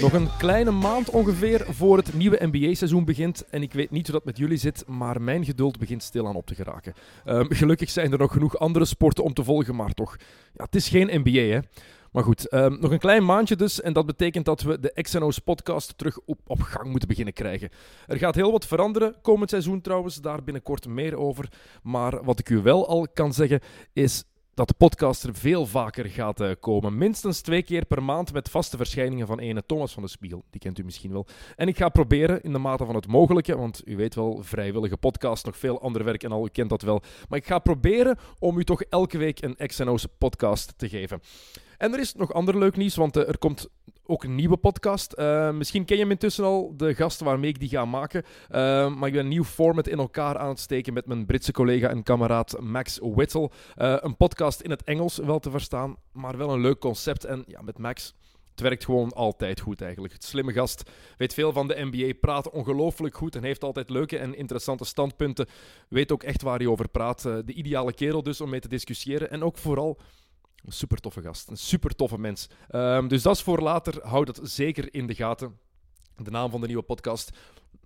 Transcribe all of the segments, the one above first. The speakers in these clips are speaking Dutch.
Nog een kleine maand ongeveer voor het nieuwe NBA-seizoen begint. En ik weet niet hoe dat met jullie zit, maar mijn geduld begint stilaan op te geraken. Ehm, gelukkig zijn er nog genoeg andere sporten om te volgen, maar toch. Ja, het is geen NBA, hè. Maar goed, ehm, nog een klein maandje dus. En dat betekent dat we de XNO's podcast terug op, op gang moeten beginnen krijgen. Er gaat heel wat veranderen komend seizoen trouwens. Daar binnenkort meer over. Maar wat ik u wel al kan zeggen is dat de podcast er veel vaker gaat eh, komen. Minstens twee keer per maand met vaste verschijningen van ene Thomas van de Spiegel. Die kent u misschien wel. En ik ga proberen, in de mate van het mogelijke, want u weet wel, vrijwillige podcast, nog veel ander werk en al, u kent dat wel. Maar ik ga proberen om u toch elke week een XNO's podcast te geven. En er is nog ander leuk nieuws, want eh, er komt ook een nieuwe podcast. Eh, misschien ken je hem intussen al, de gast waarmee ik die ga maken. Eh, maar ik ben een nieuw format in elkaar aan het steken met mijn Britse collega en kameraad Max Whittle. Eh, een podcast in het Engels wel te verstaan, maar wel een leuk concept. En ja, met Max. Het werkt gewoon altijd goed eigenlijk. Het slimme gast weet veel van de NBA, praat ongelooflijk goed en heeft altijd leuke en interessante standpunten. Weet ook echt waar hij over praat. De ideale kerel dus om mee te discussiëren. En ook vooral een super toffe gast. Een super toffe mens. Ehm, dus dat is voor later. Houd dat zeker in de gaten. De naam van de nieuwe podcast.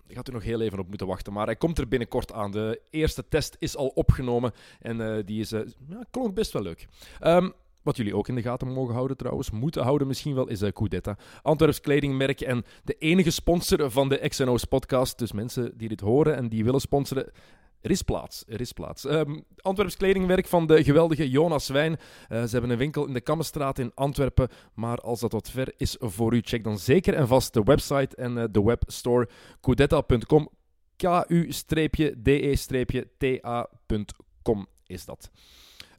Gaat u nog heel even op moeten wachten. Maar hij komt er binnenkort aan. De eerste test is al opgenomen. En eh, die is, eh, ja, klonk best wel leuk. Ehm, wat jullie ook in de gaten mogen houden trouwens, moeten houden misschien wel, is uh, Coudetta. Antwerps kledingmerk en de enige sponsor van de XNO's podcast. Dus mensen die dit horen en die willen sponsoren, er is plaats. Ehm, Antwerps kledingwerk van de geweldige Jonas Wijn. Eh, ze hebben een winkel in de Kammenstraat in Antwerpen. Maar als dat wat ver is voor u, check dan zeker en vast de website en eh, de webstore coudetta.com. K-U-DE-TA.com is dat.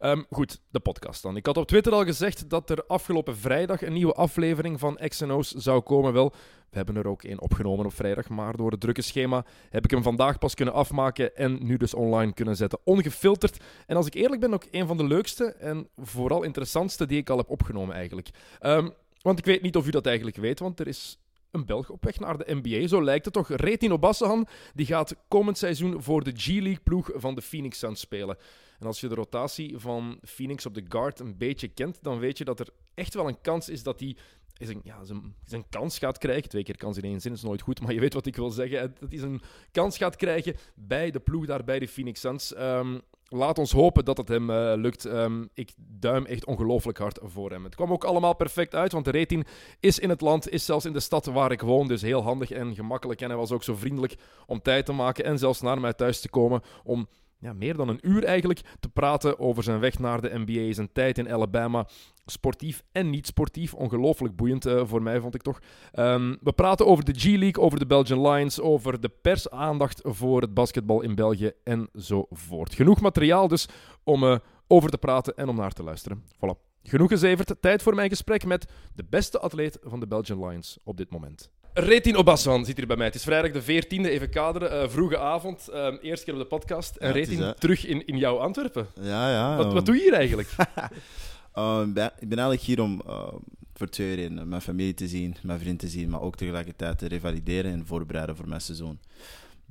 Ehm, goed, de podcast dan. Ik had op Twitter al gezegd dat er afgelopen vrijdag een nieuwe aflevering van XNO's zou komen. Wel, we hebben er ook één opgenomen op vrijdag, maar door het drukke schema heb ik hem vandaag pas kunnen afmaken en nu dus online kunnen zetten. Ongefilterd. En als ik eerlijk ben, ook een van de leukste en vooral interessantste die ik al heb opgenomen eigenlijk. Ehm, want ik weet niet of u dat eigenlijk weet, want er is een Belg op weg naar de NBA. Zo lijkt het toch. Retin Obassehan die gaat komend seizoen voor de G-League ploeg van de Phoenix Suns spelen. En als je de rotatie van Phoenix op de guard een beetje kent, dan weet je dat er echt wel een kans is dat hij zijn, ja, zijn, zijn kans gaat krijgen. Twee keer kans in één zin is nooit goed, maar je weet wat ik wil zeggen. Dat hij zijn kans gaat krijgen bij de ploeg daar bij de Phoenix Suns. Ehm, laat ons hopen dat het hem eh, lukt. Ehm, ik duim echt ongelooflijk hard voor hem. Het kwam ook allemaal perfect uit, want de rating is in het land, is zelfs in de stad waar ik woon. Dus heel handig en gemakkelijk. En hij was ook zo vriendelijk om tijd te maken en zelfs naar mij thuis te komen om ja, meer dan een uur eigenlijk te praten over zijn weg naar de NBA, zijn tijd in Alabama. Sportief en niet sportief. Ongelooflijk boeiend eh, voor mij, vond ik toch. Ehm, we praten over de G-League, over de Belgian Lions, over de persaandacht voor het basketbal in België enzovoort. Genoeg materiaal dus om eh, over te praten en om naar te luisteren. Voilà. Genoeg gezeverd. Tijd voor mijn gesprek met de beste atleet van de Belgian Lions op dit moment. Retin Obassan zit hier bij mij. Het is vrijdag de 14e, even kaderen. eh, vroege avond, ehm, eerste keer op de podcast. En Ja, is, Retin hè. terug in, in jouw Antwerpen. Ja, ja. Wat, ehm, wat doe je hier eigenlijk? ehm, ik ben- eigenlijk hier om ehm, voor twee redenen. Mijn familie te zien, mijn vriend te zien, maar ook tegelijkertijd te revalideren en voorbereiden voor mijn seizoen.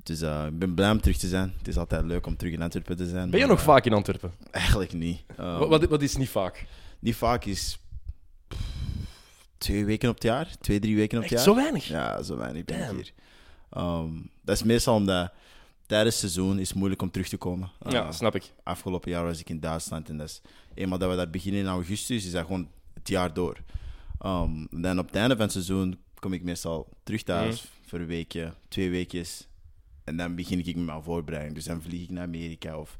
Dus eh, ik ben blij om terug te zijn. Het is altijd leuk om terug in Antwerpen te zijn. Ben je nog eh, vaak in Antwerpen? Eigenlijk niet. Ehm, Wat, wat, wat is niet vaak? Niet vaak is twee weken op het jaar, twee, drie weken op het Echt jaar. zo weinig? Ja, zo weinig ben ik Damn. hier. Ehm, dat is meestal omdat tijdens het seizoen is het moeilijk om terug te komen. Ja, Eh, snap ik. afgelopen jaar was ik in Duitsland. En dat is, eenmaal dat we daar beginnen in augustus, is dat gewoon het jaar door. En dan op het einde van het seizoen kom ik meestal terug thuis Mhm. voor een weekje, twee weekjes. En dan begin ik met mijn voorbereiding. Dus dan vlieg ik naar Amerika of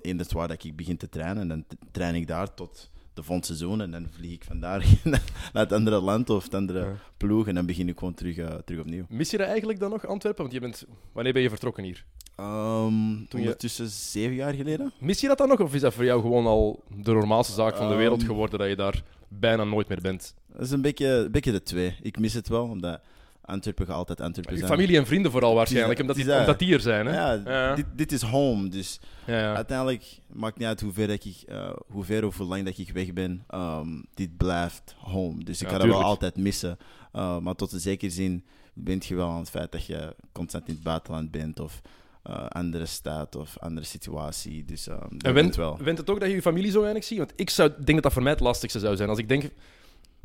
in het waar dat ik begin te trainen. En dan t- train ik daar tot de seizoen. En dan vlieg ik vandaar naar het andere land of het andere Ja. ploeg. En dan begin ik gewoon terug, eh, terug opnieuw. Mis je dat eigenlijk dan nog, Antwerpen? Want je bent... Wanneer ben je vertrokken hier? Um, je- ondertussen zeven jaar geleden. Mis je dat dan nog? Of is dat voor jou gewoon al de normaalste zaak van de wereld Ehm. geworden dat je daar bijna nooit meer bent? Dat is een beetje, een beetje de twee. Ik mis het wel, omdat Antwerpen gaat altijd Antwerpen zijn. familie en vrienden vooral waarschijnlijk, omdat die, omdat die er zijn. Hè? Ja, Ja. Dit, dit is home. Dus Ja, uiteindelijk maakt niet uit hoe ver, dat ik, eh, hoe ver of hoe lang dat ik weg ben. ehm, dit blijft home. Dus ik ga dat wel altijd missen. Uh, maar tot een zekere zin bent je wel aan het feit dat je constant in het buitenland bent. Of eh, andere staat of andere situatie. Dus dat En bent went, wel. went het ook dat je je familie zo weinig ziet? Want ik zou, denk dat dat voor mij het lastigste zou zijn. Als ik denk,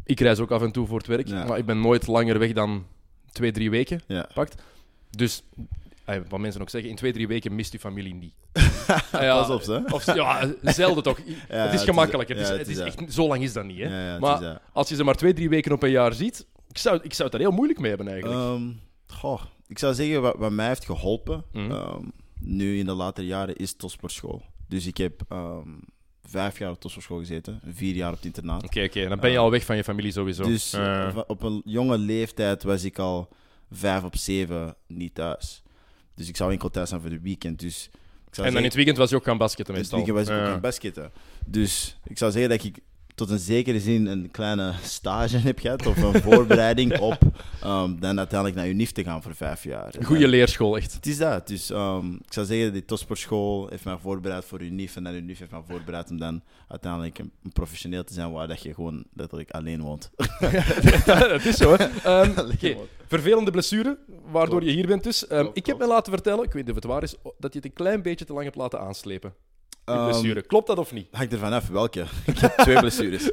ik reis ook af en toe voor het werk, maar ik ben nooit langer weg dan twee, drie weken. Ja. Pakt. Dus, wat mensen ook zeggen, in twee, drie weken mist je familie niet. Ah, ja, Pas op, hè? Of, ja, zelden toch. Ja, het is gemakkelijker. Het is, ja, het het is echt, zo lang is dat niet. Hè? Maar- is. Als je ze maar twee, drie weken op een jaar ziet, ik zou, ik zou het daar heel moeilijk mee hebben eigenlijk. Ehm, goh, ik zou zeggen, wat, wat mij heeft geholpen, Mhm. ehm, nu in de latere jaren, is topsportschool. Dus ik heb ehm, vijf jaar op topsportschool gezeten, vier jaar op het internaat. Oké, oké. Dan ben je al weg van je familie sowieso. Dus Eh, eh, op een jonge leeftijd was ik al vijf op zeven niet thuis. Dus ik zou enkel thuis zijn voor de weekend. Dus ik zou en dan in het weekend was je ook gaan basketten in het meestal. weekend was ik ook Eh, aan basketten. Dus ik zou zeggen dat ik tot een zekere zin een kleine stage heb gehad, of een voorbereiding op ehm, dan uiteindelijk naar UNIF te gaan voor vijf jaar. Een goede leerschool, echt. Het is dat. Dus ik zou zeggen, die topsportschool heeft mij voorbereid voor UNIF. En dan UNIF heeft mij voorbereid om dan uiteindelijk een, een professioneel te zijn waar dat je gewoon letterlijk alleen woont. dat is zo, hè. Ehm. Vervelende blessure, waardoor je hier bent dus. Ik heb me laten vertellen, ik weet niet of het waar is, dat je het een klein beetje te lang hebt laten aanslepen. Blessure. Klopt dat of niet? Hangt ervan af welke. ik heb twee blessures.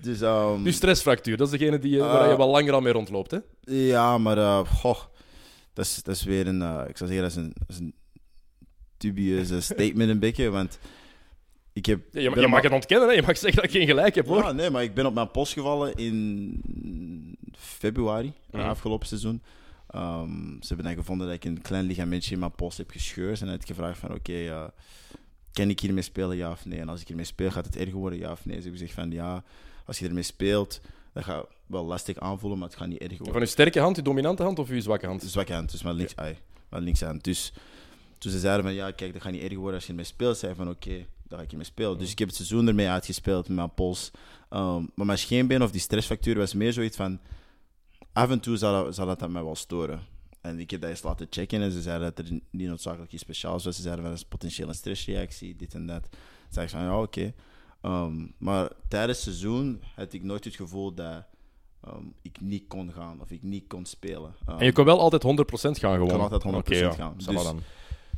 Dus, ehm, Nu stressfractuur, dat is degene die, Ah. waar je wel langer al mee rondloopt, hè? Ja, maar eh, goh, dat is, dat is weer een, eh, ik zou zeggen, dat is een, dat is een dubieuze statement een beetje, want ik heb... Ja, je, mag het ontkennen, hè? je mag zeggen dat ik geen gelijk heb, hoor. Ja, nee, maar ik ben op mijn post gevallen in februari, eh, Mhm. afgelopen seizoen. Ze hebben dan gevonden dat ik een klein ligamentje in mijn post heb gescheurd. En heb ik gevraagd van, oké, eh, kan ik hiermee spelen, ja of nee? En als ik hiermee speel, gaat het erger worden, ja of nee? Ze hebben gezegd van, ja, als je ermee speelt, dat gaat wel lastig aanvoelen, maar het gaat niet erger worden. Van je sterke hand, je dominante hand of je zwakke hand? Zwakke hand, dus mijn links, ai, mijn links hand. Dus toen ze zeiden van, ja, kijk, dat gaat niet erger worden als je ermee speelt, zei ik van, oké, dan ga ik ermee spelen. Dus ik heb het seizoen ermee uitgespeeld met mijn pols. Ehm, maar mijn scheenbeen of die stressfactuur was meer zoiets van, af en toe dat, zou dat mij wel storen. En ik heb dat eens laten checken en ze zeiden dat er niet noodzakelijk iets speciaals was. Ze zeiden van, een stressreactie, dit en dat. Toen zei ik van, ja, oké. Ehm, maar tijdens het seizoen had ik nooit het gevoel dat ehm, ik niet kon gaan of ik niet kon spelen. Ehm, En je kon wel altijd 100% gaan gewoon. kan altijd 100% Oké, ja. gaan. Dus-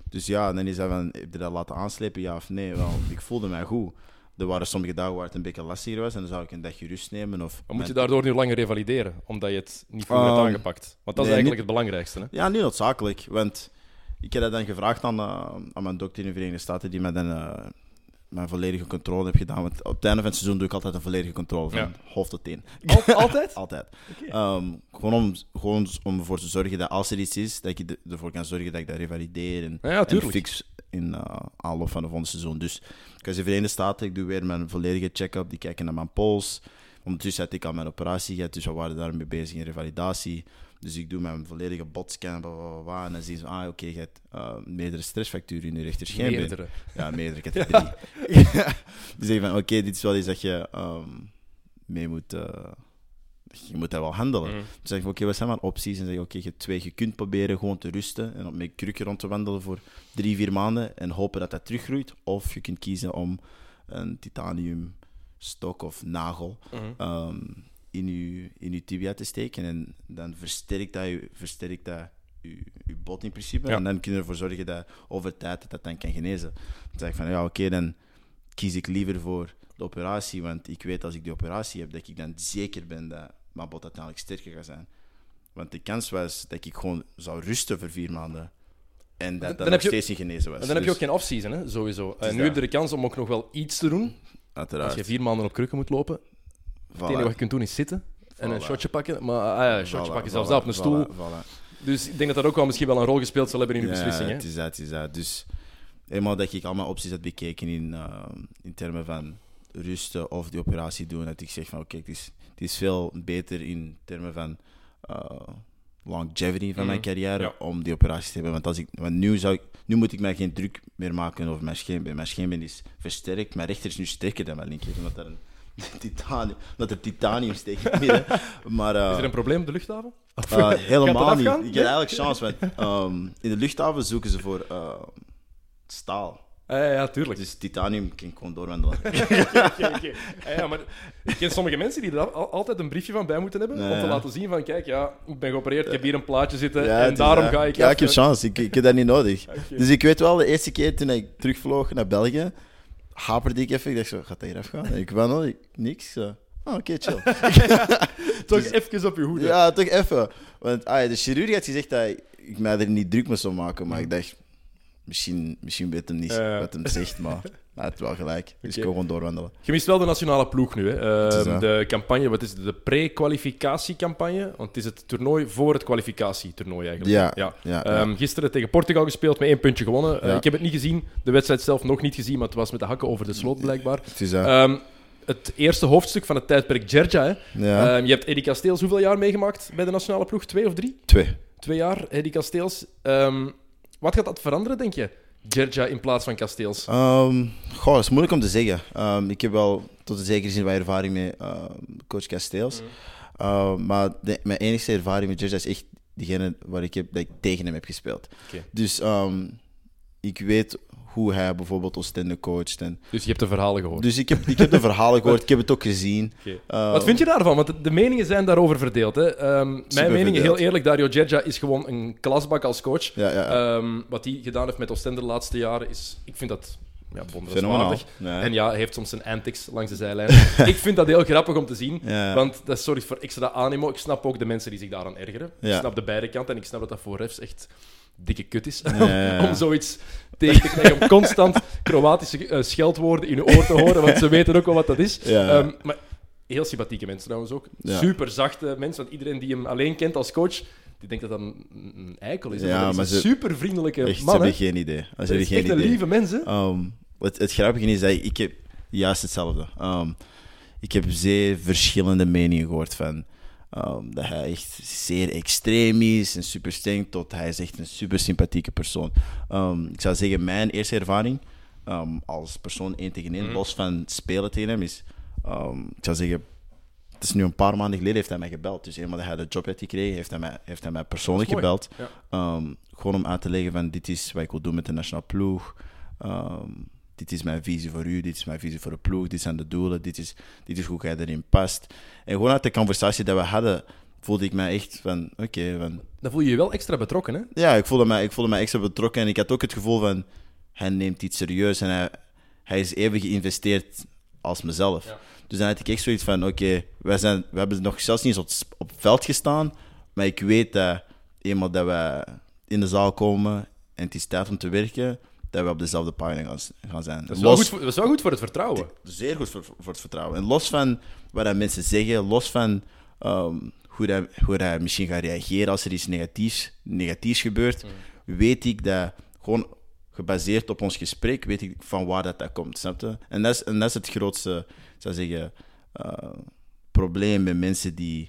dus ja, en dan is dat van, heb je dat laten aanslepen, ja of nee? Wel, ik voelde mij goed. Er waren sommige dagen waar het een beetje lastiger was en dan zou ik een dagje rust nemen. Of Maar moet je daardoor nu langer revalideren, omdat je het niet vroeger hebt Ehm, aangepakt? Want dat is eigenlijk het belangrijkste. Hè? Ja, niet noodzakelijk. Want ik heb dat dan gevraagd aan, eh, aan mijn dokter in de Verenigde Staten, die mij dan eh, mijn volledige controle heeft gedaan. Want op het einde van het seizoen doe ik altijd een volledige controle, van Ja. hoofd tot teen. Al- altijd? Altijd. Ehm, gewoon, om, gewoon om ervoor te zorgen dat als er iets is, dat ik de- ervoor kan zorgen dat ik dat revalideer en, Ja, en fix in uh, aanloop van de volgende seizoen. Dus ik was in de Verenigde Staten, ik doe weer mijn volledige check-up, die kijken naar mijn pols. Ondertussen had ik al mijn operatie gehad, dus we waren daarmee bezig in revalidatie. Dus ik doe mijn volledige botscan, bla, bla, bla, bla, en dan zien ze, ah oké, je hebt uh, meerdere stressfacturen in je rechterscheenbeen. Meerdere. Ja, meerdere, ik had er drie. dus ik van, oké, dit is wel iets dat je ehm, mee moet... eh, je moet dat wel handelen. Dan zeg ik, oké, wat zijn mijn opties? En zeg ik, oké, je twee. Je kunt proberen gewoon te rusten en op mijn krukje rond te wandelen voor drie, vier maanden en hopen dat dat teruggroeit. Of je kunt kiezen om een titanium stok of nagel Mhm. ehm, in, je, in je tibia te steken. En dan versterkt dat je, versterkt dat je, je bot in principe. Ja. En dan kun je ervoor zorgen dat over tijd dat, dat dan kan genezen. Dan zeg ik van, ja, oké, dan kies ik liever voor de operatie. Want ik weet als ik die operatie heb, dat ik dan zeker ben dat mijn bot uiteindelijk sterker gaat zijn. Want de kans was dat ik gewoon zou rusten voor vier maanden. En dat dat nog je- steeds niet genezen was. En dan heb je ook Dus, geen off-season, hè, sowieso. En is nu dat. heb je de kans om ook nog wel iets te doen. Uiteraard. Als je vier maanden op krukken moet lopen, het enige wat je kunt doen is zitten en een shotje pakken. Maar ah ja, een shotje Voilà, pakken zelfs op een stoel. Dus ik denk dat dat ook wel misschien wel een rol gespeeld zal hebben in je Ja, beslissing. Hè? het is dat, het is dat. Dus eenmaal dat ik al mijn opties had bekeken in, eh, in termen van rusten of die operatie doen, dat ik zeg van oké, het, is, het is veel beter in termen van eh, longevity van mijn Mhm. carrière Ja. om die operatie te hebben. Want, als ik, want nu, zou ik, nu moet ik mij geen druk meer maken over mijn scheenbeen. Mijn scheenbeen is versterkt. Mijn rechter is nu sterker dan mijn linker, omdat er een titanium. Dat er titanium steekt in het midden. Maar eh, Is er een probleem op de luchthaven? Eh, helemaal niet. Ik heb eigenlijk chance, want ehm, in de luchthaven zoeken ze voor staal. Ja, ja, tuurlijk. Dus titanium kan ik gewoon doorwandelen. Oké, oké. Ah, ja, maar ik ken sommige mensen die er al- altijd een briefje van bij moeten hebben. Nee, om te laten zien van, kijk, ja, ik ben geopereerd, ik heb hier een plaatje zitten Ja, en is daarom dat. ga ik Ja, ik heb even- chance. Ik, ik heb dat niet nodig. Dus ik weet wel, de eerste keer toen ik terugvloog naar België, haperde ik even. Ik dacht zo, gaat dat hier afgaan? En ik wandel, ik, niks. Zo. Oh, oké, chill. Toch even op je hoede. ja, toch even. Want ah, ja, de chirurg had gezegd dat ik mij er niet druk mee zou maken, maar ik dacht, misschien, misschien weet hem niet Ja. wat hem zegt, maar hij had wel gelijk. Dus kon gewoon doorwandelen. Je mist wel de nationale ploeg nu. Hè. Ehm, de campagne, wat is het? De pre-kwalificatiecampagne. Want het is het toernooi voor het kwalificatietoernooi eigenlijk. Ja, ja, ja. Ehm, gisteren tegen Portugal gespeeld, met één puntje gewonnen. Eh, ik heb het niet gezien, de wedstrijd zelf nog niet gezien, maar het was met de hakken over de sloot blijkbaar. Het is. Ehm, het eerste hoofdstuk van het tijdperk Gerja. Ja. Je hebt Eddie Kasteels hoeveel jaar meegemaakt bij de nationale ploeg? Twee of drie? Twee. Twee jaar, Eddie Kasteels. Wat gaat dat veranderen, denk je? Gerja in plaats van Kasteels. Ehm goh, dat is moeilijk om te zeggen. Ehm, ik heb wel tot een zekere zin wat ervaring met ehm, coach Casteels. Mm. Maar de- mijn enige ervaring met Jersey is echt diegene waar ik, heb, dat ik tegen hem heb gespeeld. Dus ik weet hoe hij bijvoorbeeld Oostende coacht. En, Dus je hebt de verhalen gehoord. dus ik heb, ik heb de verhalen gehoord, ik heb het ook gezien. Eh, Wat vind je daarvan? Want de- meningen zijn daarover verdeeld. Hè? Ehm, mijn mening, heel eerlijk, Dario Gerja is gewoon een klasbak als coach. Ja, ja, ja. Ehm, wat hij gedaan heeft met Oostende de laatste jaren, is, ik vind dat ja. Ja. En ja, hij heeft soms zijn antics langs de zijlijn. ik vind dat heel grappig om te zien, Ja. want dat zorgt voor extra animo. Ik snap ook de mensen die zich daaraan ergeren. Ik snap de beide kanten en ik snap dat dat voor refs echt dikke kut is. Ja. om zoiets tegen te krijgen, om constant Kroatische eh, scheldwoorden in je oor te horen, want ze weten ook wel wat dat is. Ja. Ehm, maar heel sympathieke mensen trouwens ook. Ja. Super zachte mensen, want iedereen die hem alleen kent als coach, die denkt dat dat een, een eikel is. Ja, maar een ze- super vriendelijke Echt, ze man. hè. hebben geen idee. Ze hebben geen echt idee. lieve mens, hè? Ehm, het, het grappige is dat ik, ik heb juist hetzelfde. Ehm, ik heb zeer verschillende meningen gehoord van ehm, dat hij echt zeer extreem is en super streng, tot hij is echt een super sympathieke persoon. Ehm, ik zou zeggen, mijn eerste ervaring ehm, als persoon één tegen één, Mhm. los van spelen tegen hem, is, ik zou zeggen, het is nu een paar maanden geleden heeft hij mij gebeld. Dus eenmaal dat hij de job heeft gekregen, heeft hij mij, heeft hij mij persoonlijk gebeld. Ja. Gewoon om uit te leggen van dit is wat ik wil doen met de nationale ploeg. Dit is mijn visie voor u, dit is mijn visie voor de ploeg, dit zijn de doelen, dit is, dit is hoe jij erin past. En gewoon uit de conversatie dat we hadden, voelde ik mij echt van, oké, van... Dan voel je je wel extra betrokken, hè? Ja, ik voelde, mij, ik voelde mij extra betrokken en ik had ook het gevoel van, hij neemt iets serieus en hij, hij is even geïnvesteerd als mezelf. Ja. Dus dan had ik echt zoiets van, oké, wij zijn we hebben nog zelfs niet eens op, het- op het veld gestaan, maar ik weet dat eenmaal dat we in de zaal komen en het is tijd om te werken, dat we op dezelfde pagina gaan, gaan zijn. Dat is, wel Los- goed voor, dat is wel goed voor het vertrouwen. Zeer goed voor, voor het vertrouwen. En los van wat dat mensen zeggen, los van ehm, hoe, dat, hoe dat misschien gaat reageren als er iets negatiefs, negatiefs gebeurt, weet ik dat gewoon gebaseerd op ons gesprek, weet ik van waar dat, dat komt. Snap je? En dat is, en dat is het grootste, zou zeggen, eh, probleem met mensen die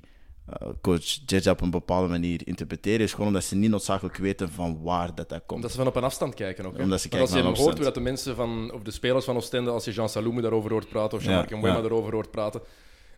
eh, coach Judge op een bepaalde manier interpreteren, is gewoon omdat ze niet noodzakelijk weten van waar dat, dat komt. Omdat ze van op een afstand kijken ook. Hè? Omdat ze Maar als je kijken hem hoort hoe dat de mensen van, of de spelers van Oostende, als je Jean Saloum daarover hoort praten, of Jean-Marc Ja, daarover hoort praten.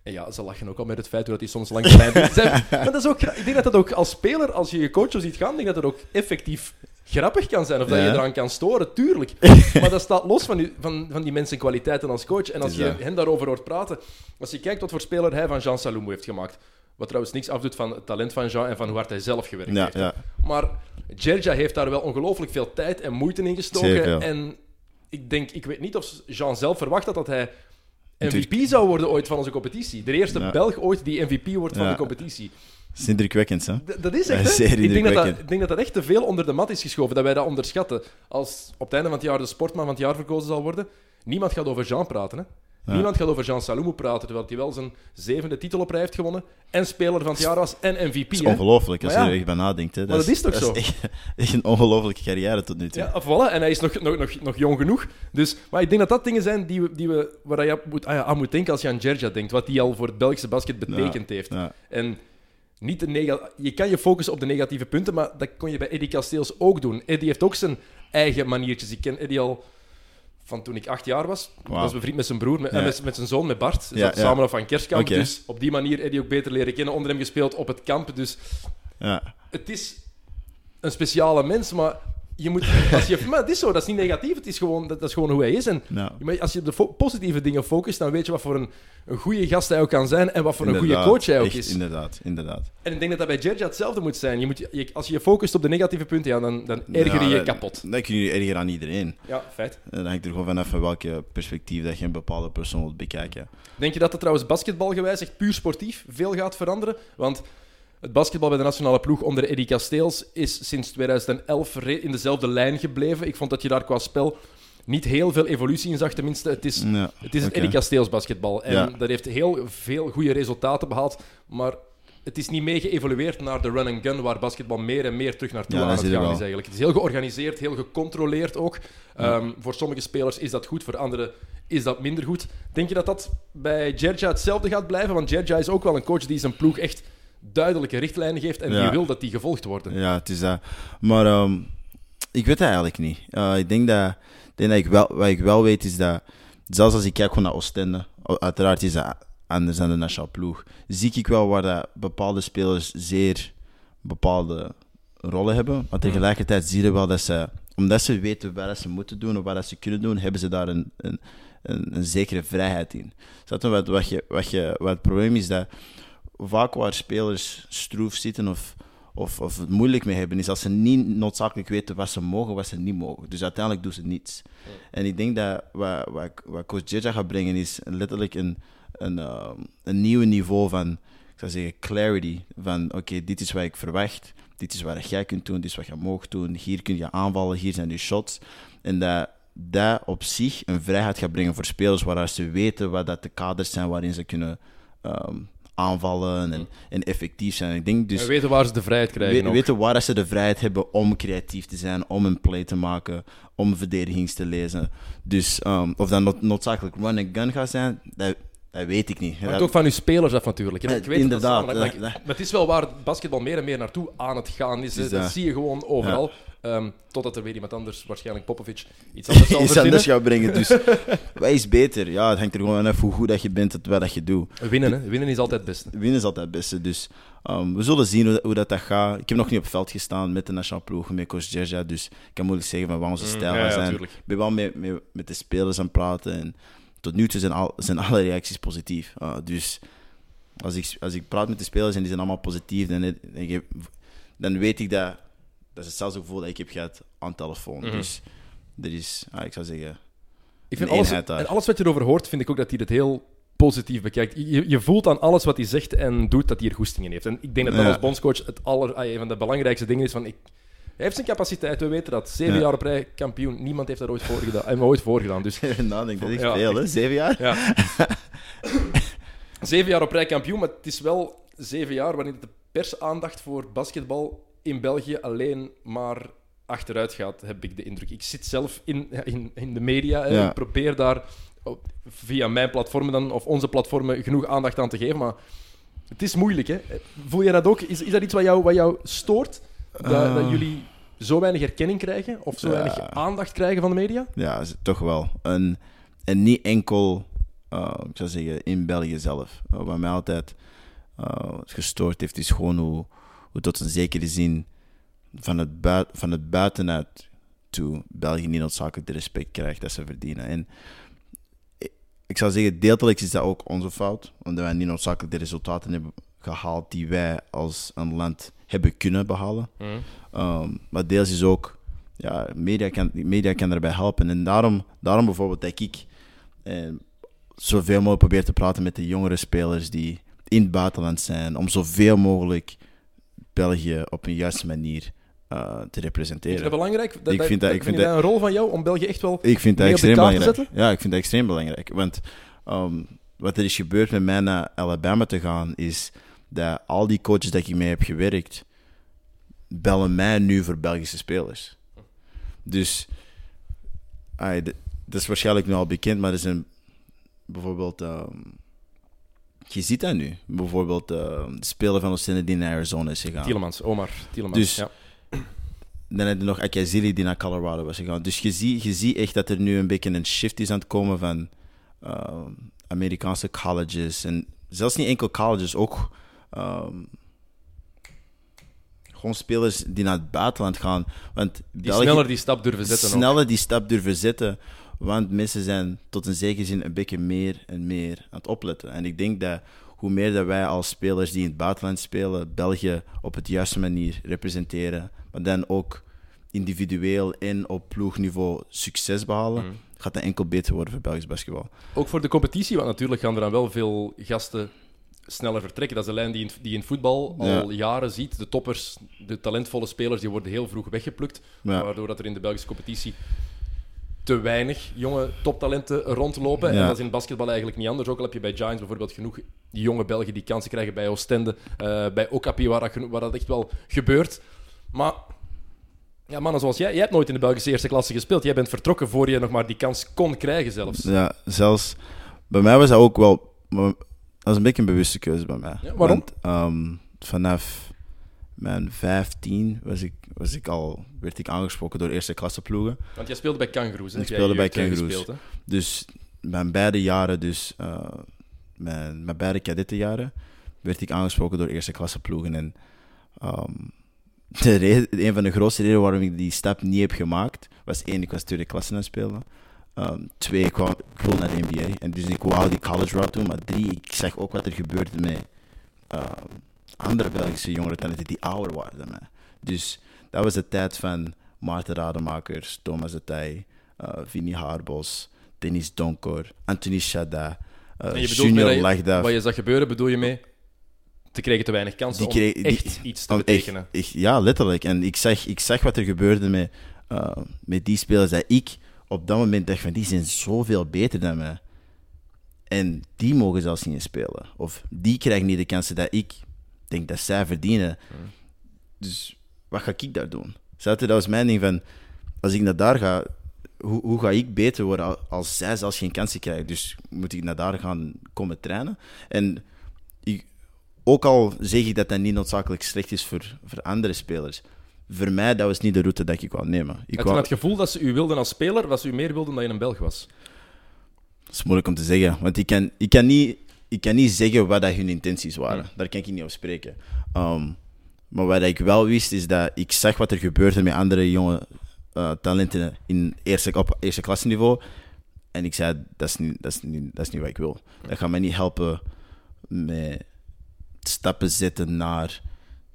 En ja, ze lachen ook al met het feit dat hij soms langs de lijn doet. Maar dat is ook, ik denk dat dat ook als speler, als je je coach zo ziet gaan, denk dat dat ook effectief grappig kan zijn. Of dat Ja. je eraan kan storen, tuurlijk. Maar dat staat los van die, van, van die mensen kwaliteiten als coach. En als je dat. hen daarover hoort praten, als je kijkt wat voor speler hij van Jean Saloum heeft gemaakt. Wat trouwens niks afdoet van het talent van Jean en van hoe hard hij zelf gewerkt ja, heeft. ja. Maar Gerja heeft daar wel ongelooflijk veel tijd en moeite in gestoken. En ik denk, ik weet niet of Jean zelf verwacht had dat hij. MVP zou worden ooit van onze competitie. De eerste Ja. Belg ooit die MVP wordt van de competitie. Dat is indrukwekkend, hè? D- dat is echt, hè? ik, denk dat dat, ik denk dat dat echt te veel onder de mat is geschoven, dat wij dat onderschatten. Als op het einde van het jaar de sportman van het jaar verkozen zal worden, niemand gaat over Jean praten, hè? Ja. Niemand gaat over Jean Saloumou praten, terwijl hij wel zijn zevende titel op rij heeft gewonnen en speler van het jaar was en MVP. Dat is ongelooflijk als je er echt bij nadenkt. Hè. Maar dat is toch zo? echt, echt een ongelooflijke carrière tot nu toe. Ja, voilà. En hij is nog, nog, nog, nog jong genoeg. Dus, maar ik denk dat dat dingen zijn die we, die we, waar je moet, ah ja, aan moet denken als je aan Gerja denkt. Wat hij al voor het Belgische basket betekend heeft. En niet de je kan je focussen op de negatieve punten, maar dat kon je bij Eddie Kasteels ook doen. Eddie heeft ook zijn eigen maniertjes. Ik ken Eddie al van toen ik acht jaar was. Wauw. was bevriend met zijn broer, met, Ja. en met, met zijn zoon, met Bart. Ja, samen op van kerstkamp. Oké. Dus op die manier heb je ook beter leren kennen. Onder hem gespeeld op het kamp. Dus Ja. het is een speciale mens, maar je moet... Als je, maar het is zo, dat is niet negatief. Het is gewoon, dat, dat is gewoon hoe hij is. En Ja. maar als je op de positieve dingen focust, dan weet je wat voor een, een goede gast hij ook kan zijn en wat voor een goede coach hij ook echt, is. Inderdaad, inderdaad. En ik denk dat dat bij Gerja hetzelfde moet zijn. Je moet, je, als je je focust op de negatieve punten, ja, dan, dan erger je Ja, je dat- kapot. Dat kun je erger aan iedereen. Ja, feit. En dan hangt er gewoon vanaf van welke perspectief dat je een bepaalde persoon wilt bekijken. Denk je dat het trouwens basketbalgewijs echt puur sportief veel gaat veranderen? Want het basketbal bij de nationale ploeg onder Eddie Kasteels is sinds 2011 re- in dezelfde lijn gebleven. Ik vond dat je daar qua spel niet heel veel evolutie in zag. Tenminste, het is, Ja, het, is het. Eddie Kasteels basketbal. En Ja. dat heeft heel veel goede resultaten behaald. Maar het is niet mee geëvolueerd naar de run-and-gun, waar basketbal meer en meer terug naartoe Ja, aan het gaan is eigenlijk. Het is heel georganiseerd, heel gecontroleerd ook. Ehm, voor sommige spelers is dat goed, voor anderen is dat minder goed. Denk je dat dat bij Gerja hetzelfde gaat blijven? Want Gerja is ook wel een coach die zijn ploeg echt duidelijke richtlijnen geeft en die Ja. wil dat die gevolgd worden. Ja, het is dat. Maar ehm, ik weet het eigenlijk niet. Eh, ik denk dat, denk dat ik wel, wat ik wel weet is dat, zelfs als ik kijk gewoon naar Oostende, uiteraard is dat anders dan de nationale ploeg, zie ik wel waar dat bepaalde spelers zeer bepaalde rollen hebben. Maar tegelijkertijd zie je wel dat ze, omdat ze weten wat ze moeten doen of wat ze kunnen doen, hebben ze daar een, een, een, een zekere vrijheid in. Wat, wat, je, wat, je, wat het probleem is dat vaak waar spelers stroef zitten of, of, of het moeilijk mee hebben, is als ze niet noodzakelijk weten wat ze mogen, wat ze niet mogen. Dus uiteindelijk doen ze niets. En ik denk dat wat, wat, wat coach Jeja gaat brengen, is letterlijk een, een, uh, een nieuw niveau van, ik zou zeggen, clarity. Van oké, dit is wat ik verwacht, dit is wat jij kunt doen, dit is wat je mag doen, hier kun je aanvallen, hier zijn je shots. En dat dat op zich een vrijheid gaat brengen voor spelers, waar ze weten wat dat de kaders zijn waarin ze kunnen ehm, aanvallen en, en effectief zijn. Ik denk dus En weten waar ze de vrijheid krijgen. we- weten waar ze de vrijheid hebben om creatief te zijn, om een play te maken, om verdedigings te lezen. Dus ehm, of dat not- noodzakelijk run and gun gaat zijn, dat, dat weet ik niet. Maar Dat- ook van uw spelers af natuurlijk. Ik weet inderdaad, Dat, maar, het is wel waar basketbal meer en meer naartoe aan het gaan is. dat. zie je gewoon overal. Ehm, totdat er weer iemand anders, waarschijnlijk Popovic, iets anders zal iets anders gaat brengen. Dus wat is beter? Ja, het hangt er gewoon af hoe goed dat je bent, het wat dat je doet. Winnen, hè. Winnen is altijd het beste. Winnen is altijd het beste. Dus ehm, we zullen zien hoe, hoe dat, dat gaat. Ik heb nog niet op het veld gestaan met de nationale ploeg, met coach Jerja. Dus ik kan moeilijk zeggen van wat onze stijl Mm, ja, ja, zijn. tuurlijk. Ik ben wel met, de spelers aan het praten. En tot nu toe zijn, al, zijn alle reacties positief. Uh, dus als ik, als ik praat met de spelers en die zijn allemaal positief, dan, dan weet ik dat dat is hetzelfde gevoel dat ik heb gehad aan telefoon. Mhm. Dus er is, ah, ik zou zeggen, Ik vind Een alles, daar. en alles wat je erover hoort, vind ik ook dat hij het heel positief bekijkt. Je, je voelt aan alles wat hij zegt en doet dat hij er goesting in heeft. En ik denk dat dat Ja. als bondscoach het aller, ah, een van de belangrijkste dingen is. Van, ik, hij heeft zijn capaciteit, we weten dat. Zeven Ja. jaar op rij kampioen, niemand heeft daar ooit voor gedaan. Hem ooit voor gedaan. Dus nadenk, dat is Ja. veel, hè? Zeven jaar? Ja. zeven jaar op rij kampioen, maar het is wel zeven jaar waarin de persaandacht voor basketbal in België alleen maar achteruit gaat, heb ik de indruk. Ik zit zelf in, in, in de media en Ja. ik probeer daar op- via mijn platformen dan, of onze platformen genoeg aandacht aan te geven, maar het is moeilijk. Hè? Voel je dat ook? Is, is dat iets wat jou, wat jou stoort? Dat, Eh. dat jullie zo weinig erkenning krijgen of zo Ja. weinig aandacht krijgen van de media? Ja, toch wel. En, en niet enkel, eh, ik zou zeggen, in België zelf. Eh, wat mij altijd eh, gestoord heeft, is gewoon hoe tot een zekere zin van het, van het buitenuit toe België niet noodzakelijk de respect krijgt dat ze verdienen. En ik, zou zeggen, deeltelijk is dat ook onze fout, omdat wij niet noodzakelijk de resultaten hebben gehaald die wij als een land hebben kunnen behalen. Ehm, maar deels is ook, ja, media kan, media kan daarbij helpen. En daarom, daarom bijvoorbeeld dat ik eh, zoveel mogelijk probeer te praten met de jongere spelers die in het buitenland zijn, om zoveel mogelijk België op een juiste manier eh, te representeren. dat belangrijk? Dat, Ik vind dat- ik vind dat- een rol van jou om België echt wel... Ik vind dat mee op de extreem kaart te belangrijk. zetten? Ja, ik vind dat extreem belangrijk. Want ehm, wat er is gebeurd met mij naar Alabama te gaan, is dat al die coaches dat ik mee heb gewerkt, bellen mij nu voor Belgische spelers. Dus, dat is waarschijnlijk nu al bekend, maar er zijn bijvoorbeeld... ehm, je ziet dat nu. Bijvoorbeeld ehm, de speler van Oostende die naar Arizona is gegaan. Tielemans, Omar Tielemans. Dus- ja. dan heb je nog Akazili die naar Colorado was gegaan. Dus je ziet, je ziet echt dat er nu een beetje een shift is aan het komen van uh, Amerikaanse colleges. En zelfs niet enkel colleges, ook um, gewoon spelers die naar het buitenland gaan. Want die sneller die stap durven zetten. Sneller ook. die stap durven zetten. Want mensen zijn tot een zekere zin een beetje meer en meer aan het opletten. En ik denk dat hoe meer dat wij als spelers die in het buitenland spelen, België op het juiste manier representeren, maar dan ook individueel en op ploegniveau succes behalen, mm. gaat dat enkel beter worden voor Belgisch basketbal. Ook voor de competitie, want natuurlijk gaan er dan wel veel gasten sneller vertrekken. Dat is de lijn die in, die in voetbal al jaren ziet. De toppers, de talentvolle spelers, die worden heel vroeg weggeplukt. Waardoor dat er in de Belgische competitie te weinig jonge toptalenten rondlopen. En dat is in basketbal eigenlijk niet anders. Ook al heb je bij Giants bijvoorbeeld genoeg jonge Belgen die kansen krijgen bij Oostende, uh, bij Okapi, waar dat, waar dat echt wel gebeurt. Maar ja, mannen zoals jij, jij hebt nooit in de Belgische eerste klasse gespeeld. Jij bent vertrokken voor je nog maar die kans kon krijgen zelfs. Ja, zelfs bij mij was dat ook wel... Dat was een beetje een bewuste keuze bij mij. Ja, waarom? Want, um, vanaf mijn 15 was ik, was ik al, werd ik aangesproken door eerste klasse ploegen. Want jij speelde bij Kangaroos, Ik speelde bij Kangaroos. Dus mijn beide jaren, dus uh, mijn, mijn beide kadettenjaren, werd ik aangesproken door eerste klasse ploegen. En um, de reden, een van de grootste redenen waarom ik die stap niet heb gemaakt, was één, ik was tweede klasse aan het spelen. Um, twee, ik, wilde naar de NBA. En dus ik wou die college route doen. Maar drie, ik zag ook wat er gebeurde met andere Belgische jongeren die ouder waren dan mij. Dus dat was de tijd van Maarten Rademakers, Thomas de Tij, uh, Vinnie Haarbos, Dennis Donker, Anthony Chada, uh, Junior Lagda. Wat je zag gebeuren, bedoel je mee? Te kregen te weinig kansen om echt iets te betekenen. Echt, ja, letterlijk. En ik zag, ik zag wat er gebeurde met, uh, met die spelers dat ik op dat moment dacht van, die zijn zoveel beter dan mij. En die mogen zelfs niet spelen. Of die krijgen niet de kansen dat ik denk dat zij verdienen. Dus wat ga ik daar doen? Dat was mijn ding van, als ik naar daar ga, hoe, hoe ga ik beter worden als zij zelfs geen kansen krijgen? Dus moet ik naar daar gaan komen trainen? En ik, ook al zeg ik dat dat niet noodzakelijk slecht is voor, voor andere spelers, voor mij dat was niet de route dat ik wou nemen. Ik had het gevoel dat ze u wilden als speler, ze u meer wilden dan je een Belg was? Dat is moeilijk om te zeggen, want ik kan, ik kan niet ik kan niet zeggen wat dat hun intenties waren. Daar kan ik niet op spreken. Um, maar wat ik wel wist, is dat ik zag wat er gebeurde met andere jonge uh, talenten in eerste, op eerste klasniveau. En ik zei, dat is, niet, dat, is niet, dat is niet wat ik wil. Dat gaat mij niet helpen met stappen zetten naar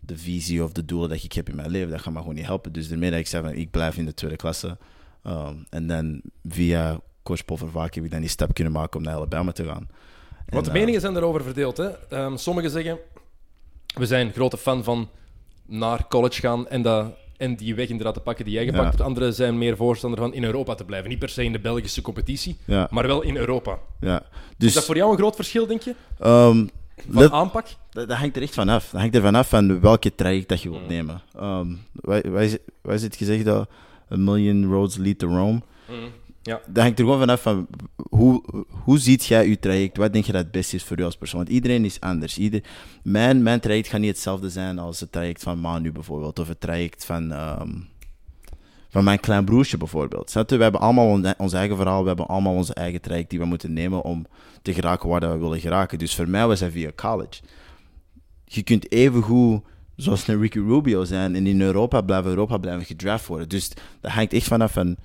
de visie of de doelen dat ik heb in mijn leven. Dat gaat me gewoon niet helpen. Dus daarmee dat ik zei, van, ik blijf in de tweede klasse. Um, en dan via coach Paul Vervaak heb ik dan die stap kunnen maken om naar Alabama te gaan. Want de meningen zijn erover verdeeld. Hè? Um, sommigen zeggen, we zijn grote fan van naar college gaan en, dat, en die weg inderdaad te pakken die jij gepakt hebt. Anderen zijn meer voorstander van in Europa te blijven. Niet per se in de Belgische competitie, maar wel in Europa. Ja. Dus... Is dat voor jou een groot verschil, denk je? Um, van aanpak? Dat, dat, hangt er echt vanaf. Dat hangt er vanaf van welke traject dat je wilt mm. nemen. Um, wij, wij, wij is het gezegd dat a million roads lead to Rome. Mm. Ja. Dat hangt er gewoon vanaf van hoe, hoe ziet jij je traject? Wat denk je dat het beste is voor jou als persoon? Want iedereen is anders. Ieder, mijn, mijn traject gaat niet hetzelfde zijn als het traject van Manu bijvoorbeeld, of het traject van, um, van mijn klein broertje bijvoorbeeld. We hebben allemaal ons eigen verhaal, we hebben allemaal onze eigen traject die we moeten nemen om te geraken waar we willen geraken. Dus voor mij was dat via college. Je kunt even goed zoals een Ricky Rubio zijn en in Europa blijven, Europa blijven gedraft worden. Dus dat hangt echt vanaf van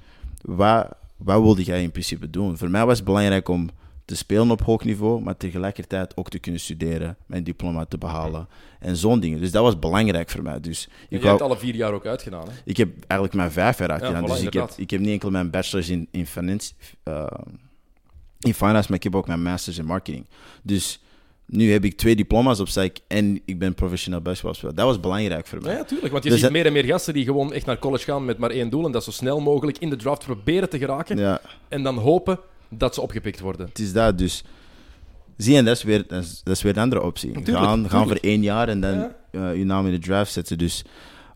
waar wat wilde jij in principe doen? Voor mij was het belangrijk om te spelen op hoog niveau, maar tegelijkertijd ook te kunnen studeren, mijn diploma te behalen en zo'n dingen. Dus dat was belangrijk voor mij. Dus ik je hebt alle vier jaar ook uitgedaan, hè? Ik heb eigenlijk mijn vijf jaar uitgedaan. dus ik heb, ik heb niet enkel mijn bachelor's in, in, finance, uh, in finance, maar ik heb ook mijn master's in marketing. Dus nu heb ik twee diploma's op zak en ik ben professioneel basketbalspeler. Dat was belangrijk voor mij. Ja, tuurlijk. Want je dus ziet meer en meer gasten die gewoon echt naar college gaan met maar één doel. En dat zo snel mogelijk in de draft proberen te geraken. Ja. En dan hopen dat ze opgepikt worden. Het is dat, dus... Zie je, dat is weer, dat is, weer een andere optie. Tuurlijk, gaan, gaan voor één jaar en dan ja. uh, je naam in de draft zetten. Dus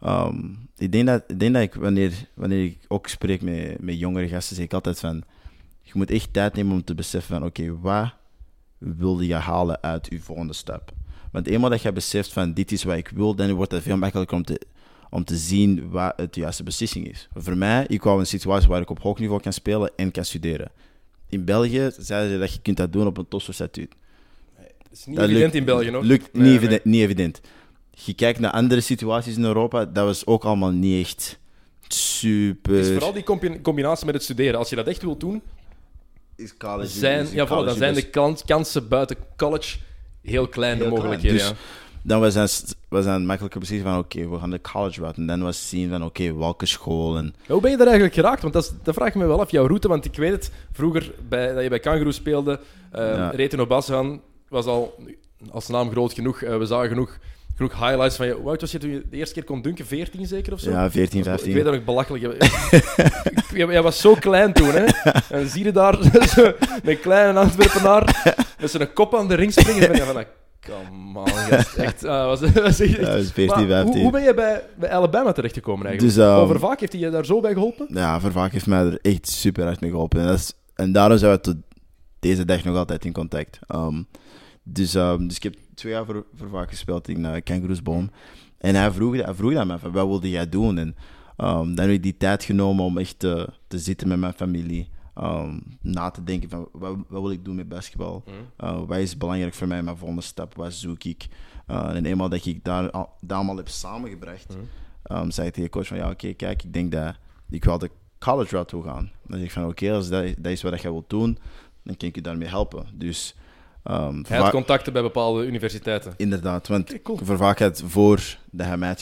um, ik, denk dat, ik denk dat ik, wanneer, wanneer ik ook spreek met, met jongere gasten, zeg ik altijd van... Je moet echt tijd nemen om te beseffen van, oké, okay, wat wilde je halen uit je volgende stap. Want eenmaal dat je beseft van dit is wat ik wil, dan wordt het veel makkelijker om te, om te zien wat het de juiste beslissing is. Voor mij, ik wou een situatie waar ik op hoog niveau kan spelen en kan studeren. In België zeiden ze dat je kunt dat doen op een TOSO-statuut. Het is niet Dat evident lukt- in België nog. Lukt Nee, niet, nee. evident, niet evident. Je kijkt naar andere situaties in Europa, dat was ook allemaal niet echt super... Het is vooral die combi- combinatie met het studeren. Als je dat echt wilt doen, is college, zijn, is ja, college dan zijn de kans- kansen buiten college heel klein, de Heel mogelijkheden. Dus- ja. Dan was het was een makkelijke beslissing van oké, we gaan de college route. En dan was zien van oké, welke school en... Hoe ben je daar eigenlijk geraakt? Want dat, is, dat vraag ik me wel af, jouw route. Want ik weet het, vroeger bij, dat je bij Kangaroo speelde, uh, Ja. Retino Bashan was al als naam groot genoeg. Eh, we zagen genoeg, highlights van je. Hoe oud was je toen je de eerste keer kon dunken? 14 zeker of zo? Ja, 14, Ik 15. weet dat nog belachelijk. Jij was zo klein toen, hè? En zie je daar een kleine Antwerpenaar met zijn kop aan de ring springen. En je van, come on, gast. Echt, ah, was, was echt, Ja, dat is 14, Maar hoe, 15. hoe ben je bij, bij Alabama terechtgekomen eigenlijk? Dus, ehm, vaak heeft hij je daar zo bij geholpen? Ja, Vervaak heeft mij er echt super hard mee geholpen. En, dat is, en daarom zijn we tot deze dag nog altijd in contact. Um, dus, um, dus ik heb twee jaar voor Vervaak gespeeld in uh, Kangaroosboom. En hij vroeg, hij vroeg aan mij, van, wat wilde jij doen? En um, dan heb ik die tijd genomen om echt te, te zitten met mijn familie. Um, na te denken van, wat, wat wil ik doen met basketbal? Uh, wat is belangrijk voor mij, mijn volgende stap? Wat zoek ik? Uh, en eenmaal dat ik daar, al- dat allemaal heb samengebracht, um, zei ik tegen de coach van, ja, oké, kijk, ik denk dat ik wel de college route wil gaan. Dan zeg ik van, oké, als dat, dat is wat jij wilt doen, dan kan ik je daarmee helpen. Dus, um, Hij had contacten bij bepaalde universiteiten. inderdaad, want cool. voor vaak had voor dat hij mij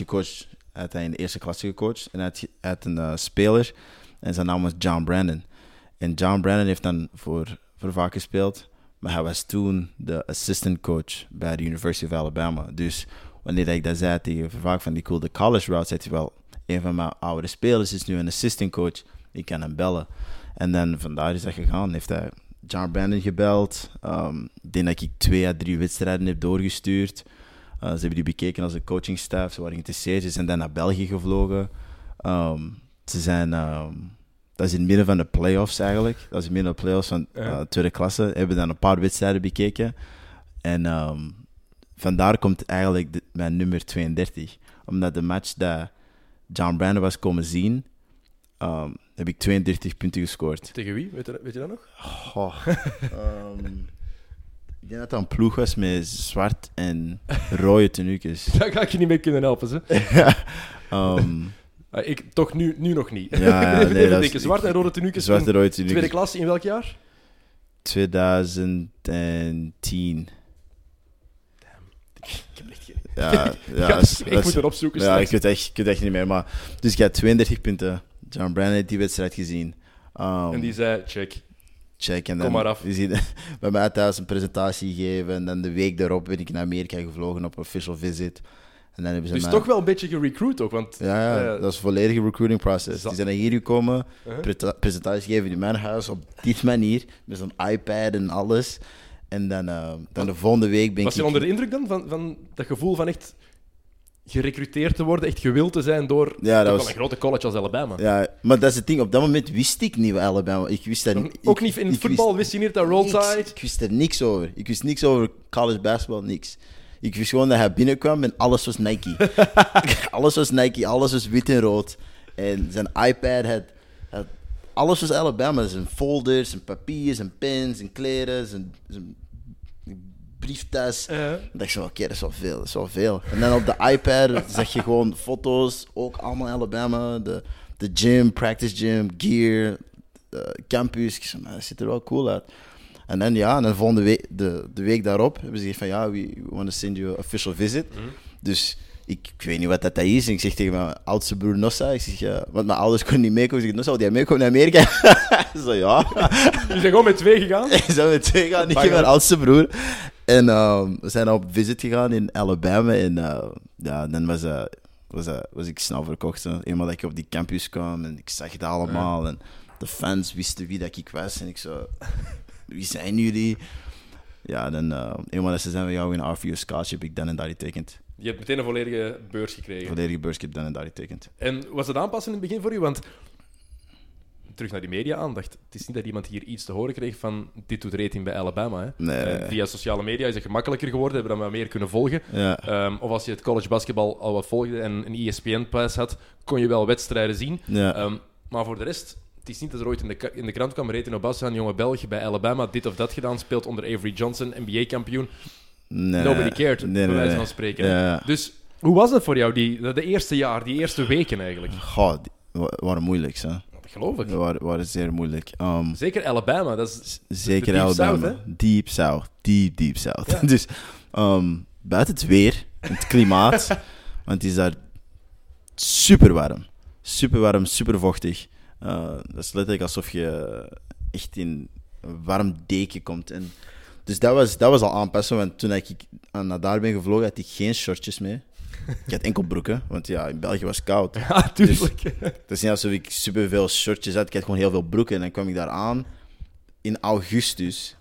had hij in de eerste klasse gecoacht. En hij had, hij had een eh, speler, en zijn naam was John Brandon. En John Brandon heeft dan voor, voor vaak gespeeld, maar hij was toen de assistant coach bij de University of Alabama. Dus wanneer ik dat zei tegen Vervaak van die cool de college route, zei hij wel, een van mijn oudere spelers is nu een assistant coach, ik kan hem bellen. En dan vandaar is dat gegaan, heeft hij John Brandon gebeld. Um, ik denk dat ik twee à drie wedstrijden heb doorgestuurd. Uh, ze hebben die bekeken als een coachingstaf, ze waren geïnteresseerd, ze zijn dan naar België gevlogen. Um, ze zijn, um, dat is in het midden van de playoffs eigenlijk, dat is in het midden van de playoffs van uh, tweede klasse, hebben dan een paar wedstrijden bekeken. En vandaar komt eigenlijk de, mijn nummer 32. Omdat de match dat John Brandon was komen zien, um, heb ik 32 punten gescoord. Tegen wie? Weet je, weet je dat nog? Goh, ehm, ik denk dat dat een ploeg was met zwart en rode tenuukjes. Daar ga ik je niet mee kunnen helpen, ze. Ehm, Ah, ik, toch nu, nu nog niet. Ja, nee, dat is- zwart en rode tenuukjes. zwart en Tweede klas, in welk jaar? 2010. Ik heb echt geen... Ja, Ja, ik is- dat moet het opzoeken. Ja, ik weet echt, ik weet echt niet meer. Maar, dus ik had 32 punten. John Brandon heeft die wedstrijd gezien. Ehm, En die zei, check. check. En Kom dan maar af. hij bij mij thuis een presentatie gegeven. En dan de week daarop ben ik naar Amerika gevlogen op official visit. En dan hebben ze Dus mij- toch wel een beetje gerecruit ook, want... Ja, ja, eh, dat is een volledige recruiting process. Die zijn naar hier gekomen, pre- presentaties gegeven in mijn huis op die manier, met zo'n iPad en alles. En dan, eh, dan de volgende week ben Was ik... je onder de indruk dan van, van dat gevoel van echt gerecruiteerd te worden, echt gewild te zijn door Ja, dat was- een grote college als Alabama? Ja, maar dat is het ding. Op dat moment wist ik niet wat Alabama... Ik wist dat ook niet in het voetbal wist je niet dat Roll niks. Tide... Ik wist er niks over. Ik wist niks over college basketbal, niks. Ik wist gewoon dat hij binnenkwam en alles was Nike. alles was Nike, alles was wit en rood. En zijn iPad had... had alles was Alabama. Zijn folders, zijn papier, zijn pens, zijn kleren, zijn, zijn brieftas. Eh, Ik dacht zo, oké, dat is wel veel, dat is wel veel. En dan op de iPad zag je gewoon foto's, ook allemaal Alabama. De, de gym, practice gym, gear, eh, campus. Ik zei, dat ziet er wel cool uit. En dan ja, en dan volgende week, de, de week daarop hebben ze gezegd van ja, we, we want to send you an official visit. Dus ik, ik weet niet wat dat is. En ik zeg tegen mijn oudste broer Nossa, ik zeg, ja, want mijn ouders konden niet meekomen. Ik zeg, Nossa, wil jij meekomen naar Amerika? Zo ja. je bent gewoon met twee gegaan. We zijn met twee gaan, ik Bang, en mijn oudste broer. En ehm, we zijn op visit gegaan in Alabama. En eh, ja, dan was, eh, was, eh, was ik snel verkocht. hè. Eenmaal dat ik op die campus kwam en ik zag het allemaal. En de fans wisten wie dat ik was. En ik zo, wie zijn jullie? Ja, dan eenmaal dat ze zijn van jou in scholarship, heb ik dan en daar getekend. Je hebt meteen een volledige beurs gekregen. Volledige beurs, ik heb dan en daar getekend. En was het aanpassen in het begin voor u? Want terug naar die media-aandacht. Het is niet dat iemand hier iets te horen kreeg van dit doet rating bij Alabama. Hè. Nee. Eh, via sociale media is het gemakkelijker geworden, hebben we dat maar meer kunnen volgen. Ja. Ehm, of als je het college basketbal al wat volgde en een ESPN-pass had, kon je wel wedstrijden zien. Ja. Ehm, maar voor de rest, het is niet dat er ooit in de, in de krant kwam, Reten Obasa, een jonge Belg bij Alabama, dit of dat gedaan, speelt onder Avery Johnson, NBA-kampioen. Nee, Nobody cared, nee, bij nee, wijze van spreken. Ja. Dus hoe was dat voor jou, die, de eerste jaar, die eerste weken eigenlijk? Goh, die wa- waren moeilijk, hè. Geloof ik. Waren, waren zeer moeilijk. Um, Zeker Alabama, dat is zeker de Deep Alabama. South, Deep South. Deep, deep South. Ja. dus um, buiten het weer, het klimaat, want het is daar super warm. Super warm, super vochtig. Uh, dat is letterlijk alsof je echt in een warm deken komt. En dus dat was, dat was al aanpassen, want toen ik aan- naar daar ben gevlogen, had ik geen shortjes mee. Ik had enkel broeken, want ja, in België was het koud. Ja, tuurlijk. Het is niet alsof ik superveel shortjes had. Ik had gewoon heel veel broeken. En dan kwam ik daar aan in augustus.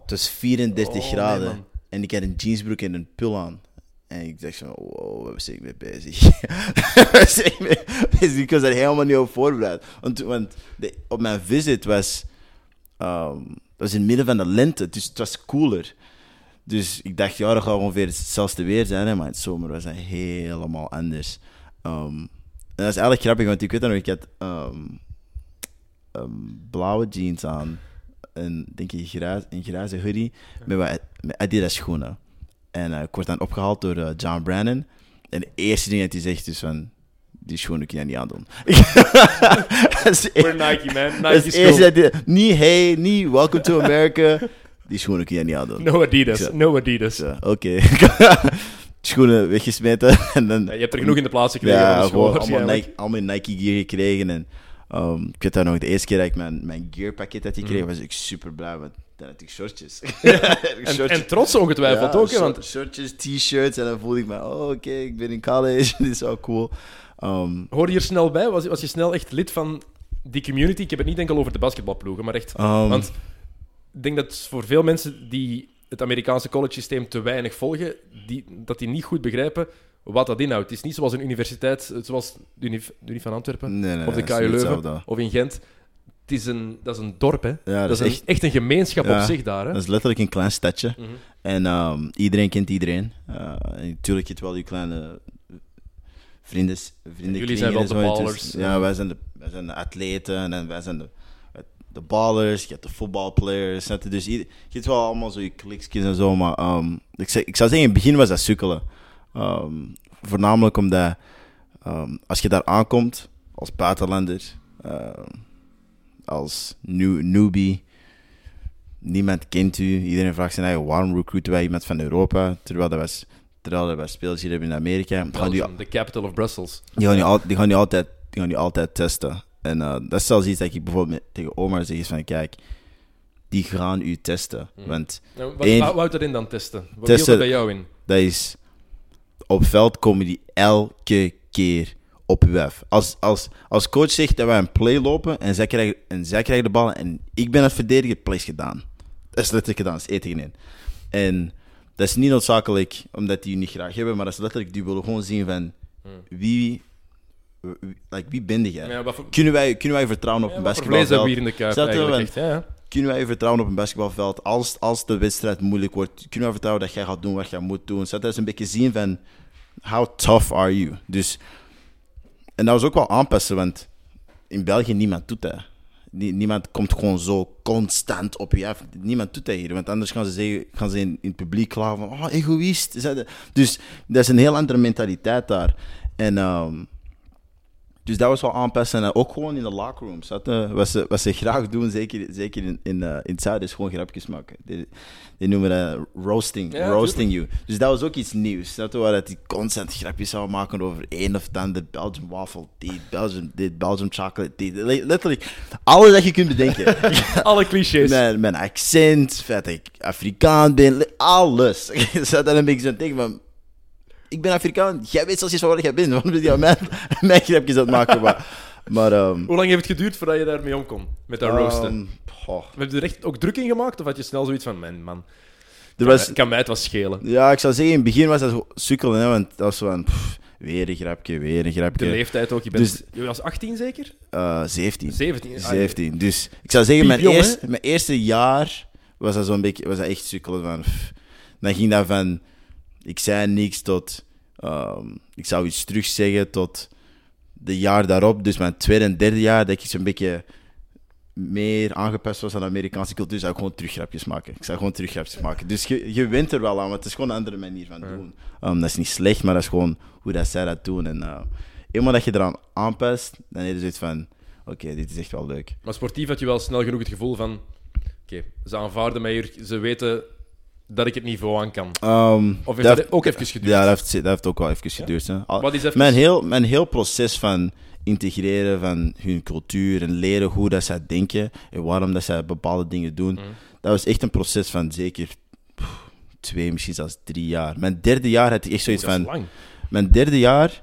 Het was 34 Oh, nee, graden. en ik had een jeansbroek en een pul aan. En ik dacht van, wow, waar ben ik mee bezig? Waar ben ik mee bezig? Ik was daar helemaal niet op voorbereid. Want, want de, op mijn visit was... ehm, het was in het midden van de lente, dus het was cooler. Dus ik dacht, ja, dat gaat ongeveer hetzelfde weer zijn. Hè? Maar in het zomer was dat helemaal anders. Ehm, en dat is eigenlijk grappig, want ik weet dat nog, ik had ehm, ehm, blauwe jeans aan. En denk ik grijs, een grijze hoodie met, wat, met Adidas schoenen. En eh, ik word dan opgehaald door eh, John Brannon. En de eerste ding dat hij zegt is van... Die schoenen kun je niet aandoen. We're Nike, man. Nike hij- Niet hey, niet welcome to America. Die schoenen kun je niet aandoen. No Adidas, no Adidas. Oké. schoenen weggesmeten. en dan, Ja, je hebt er genoeg in de plaats gekregen ja, van de school, gewoon allemaal. Nike, allemaal Nike gear gekregen. En, ehm, ik weet dat nog, de eerste keer dat ik mijn, mijn gear pakket had gekregen, Mhm. was ik super blij, want dan had ik shortjes. En, en trots ongetwijfeld Ja, ook, hè, want shortjes, t-shirts, en dan voelde ik me, oh, oké, ik ben in college, dit is wel cool. Ehm, hoorde je er snel bij? Was, was je snel echt lid van die community? Ik heb het niet enkel over de basketbalploegen, maar echt... ehm, Want denk dat voor veel mensen die het Amerikaanse college systeem te weinig volgen, die, dat die niet goed begrijpen wat dat inhoudt. Het is niet zoals een universiteit, eh, zoals de Unie van Antwerpen nee, nee, of de KU Leuven of in Gent. Het is een, dat is een dorp, hè. Ja, dat, is echt, echt, een gemeenschap Ja, op zich daar, hè. dat is letterlijk een klein stadje. Mhm. En ehm, iedereen kent iedereen. Uh, en natuurlijk je wel die kleine vrienden, vrienden Jullie zijn wel de ballers. ja, wij zijn de, wij zijn de atleten en wij zijn de, de ballers. Je hebt de voetbalplayers. je? Dus je hebt wel allemaal zo je kliksjes en zo. Maar ehm, ik, zeg, ik zou zeggen, in het begin was dat sukkelen. Ehm, voornamelijk omdat ehm, als je daar aankomt als buitenlander, als new, newbie, niemand kent u. Iedereen vraagt zich eigen waarom recruiten wij iemand van Europa, terwijl dat was terwijl er spelers hier hebben in Amerika. De capital of Brussels. die gaan, al, die gaan, altijd, die gaan die altijd testen. En eh, dat is zelfs iets dat ik bijvoorbeeld tegen Omar zeg, is van kijk, die gaan u testen. Mhm. Want Nou, wat, wat houdt dat in dan, testen? Wat Testen- hield dat bij jou in? dat is, op veld komen die elke keer op u af. Als, als, als coach zegt dat wij een play lopen en zij krijgen, en zij krijgen de ballen en ik ben het verdedigen, play is gedaan. Dat is letterlijk gedaan, dat is één tegen één. En dat is niet noodzakelijk omdat die je niet graag hebben, maar dat is letterlijk, die willen gewoon zien van wie, wie, like, wie ben jij? Ja, wat voor, Kunnen, wij, kunnen wij vertrouwen op ja, een hier basketbalveld? in de kuip echt? Ja. Kunnen wij vertrouwen op een basketbalveld als, als de wedstrijd moeilijk wordt? Kunnen wij vertrouwen dat jij gaat doen wat jij moet doen? Zodat ze een beetje zien van, how tough are you? Dus, en dat was ook wel aanpassen, want in België niemand doet dat. Nie- niemand komt gewoon zo constant op je af. Niemand doet dat hier, want anders gaan ze, zeggen, gaan ze in, in het publiek klagen van, oh, egoïst. Dus dat is een heel andere mentaliteit daar. En... ehm, dus dat was wel aanpassen. En ook gewoon in de locker room. Wat, ze, wat ze graag doen, zeker, zeker in, in, eh, in het zuiden, is gewoon grapjes maken. Die, die noemen dat roasting, Ja, roasting you. Dus dat was ook iets nieuws. Dat waar dat die constant grapjes zouden maken over één of het ander. Belgian waffle, dit, Belgian dit, Belgian chocolate, dit. Le- Letterlijk, alles dat je kunt bedenken. Alle clichés. mijn, mijn accent, feit dat ik Afrikaan ben, le- alles. Zat dan een beetje zo tegen van... Ik ben Afrikaan, jij weet zelfs niet van waar jij bent. Waarom ben je aan mijn, mijn grapjes aan het maken? Maar, maar ehm, Hoe lang heeft het geduurd voordat je daarmee om kon? Met dat roosten? ehm, goh, Heb je er echt ook druk in gemaakt? Of had je snel zoiets van, man, man, er kan, was, mij- kan mij het wel schelen? ja, ik zou zeggen, in het begin was dat sukkelen, hè, want dat was zo van... pff, weer een grapje, weer een grapje. De leeftijd ook. Je, bent, Dus- je was 18 zeker? Eh, 17. 17. Ah, 17. Dus ik zou zeggen, mijn, mijn eerste jaar was dat zo'n beetje, was dat echt sukkelen van. pff. Dan ging dat van, ik zei niks tot, ehm, ik zou iets terugzeggen tot de jaar daarop. Dus mijn tweede en derde jaar, dat ik zo'n beetje meer aangepast was aan de Amerikaanse cultuur, zou ik gewoon teruggrapjes maken. Ik zou gewoon teruggrapjes maken. Dus je, je wint er wel aan, want het is gewoon een andere manier van doen. Ehm, dat is niet slecht, maar dat is gewoon hoe dat zij dat doen. En uh, eenmaal dat je eraan aanpast, dan heb je zoiets van, oké, dit is echt wel leuk. Maar sportief had je wel snel genoeg het gevoel van... Oké, ze aanvaarden mij hier. Ze weten dat ik het niveau aan kan. Ehm, Of heeft dat ook even geduurd? Ja, dat heeft, dat heeft ook wel even geduurd. Hè. Wat is even... mijn, heel, mijn heel proces van integreren van hun cultuur en leren hoe dat zij denken en waarom dat zij bepaalde dingen doen, Mhm. dat was echt een proces van zeker twee, misschien zelfs drie jaar. Mijn derde jaar had ik echt zoiets van... lang. Mijn derde jaar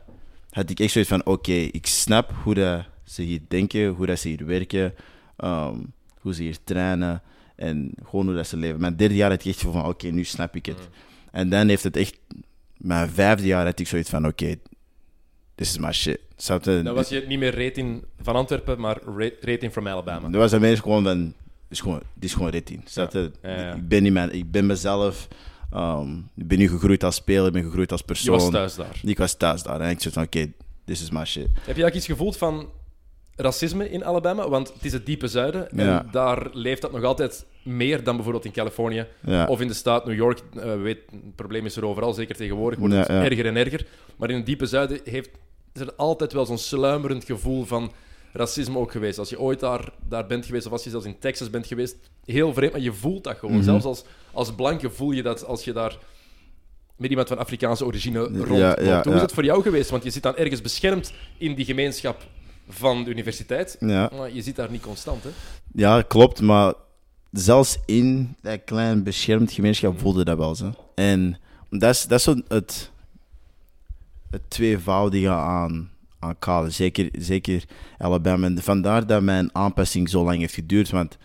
had ik echt zoiets van: oké, ik snap hoe dat ze hier denken, hoe dat ze hier werken, ehm, hoe ze hier trainen en gewoon hoe dat ze leven. Mijn derde jaar had ik echt van: oké, nu snap ik het. Mm. En dan heeft het echt, mijn vijfde jaar had ik zoiets van: oké, this is my shit. Snap je? Dan was je niet meer rating van Antwerpen, maar ra- rating from Alabama. Dan was dat meer gewoon van: dit is gewoon, dit is gewoon ritting. Snap je? Ja, ja, ja. Ik, ben niet mijn, ik ben mezelf. ehm, ik ben nu gegroeid als speler, ik ben gegroeid als Je persoon. was thuis daar. Ik was thuis daar en ik zei van: oké, this is my shit. Heb je eigenlijk iets gevoeld van racisme in Alabama? Want het is het diepe zuiden en Ja. daar leeft dat nog altijd meer dan bijvoorbeeld in Californië Ja. of in de staat New York. Eh, we weten, het probleem is er overal, zeker tegenwoordig wordt het erger en erger. Maar in het diepe zuiden heeft, is er altijd wel zo'n sluimerend gevoel van racisme ook geweest. Als je ooit daar, daar bent geweest of als je zelfs in Texas bent geweest, heel vreemd, maar je voelt dat gewoon. Mhm. Zelfs als, als blanke voel je dat als je daar met iemand van Afrikaanse origine rond. ja, Hoe is ja. het voor jou geweest? Want je zit dan ergens beschermd in die gemeenschap van de universiteit. Ja. Maar je zit daar niet constant, hè? Ja, klopt, maar zelfs in dat klein beschermd gemeenschap voelde dat wel zo. En dat is, dat is zo het, het tweevoudige aan, aan college, zeker, zeker Alabama. En vandaar dat mijn aanpassing zo lang heeft geduurd, want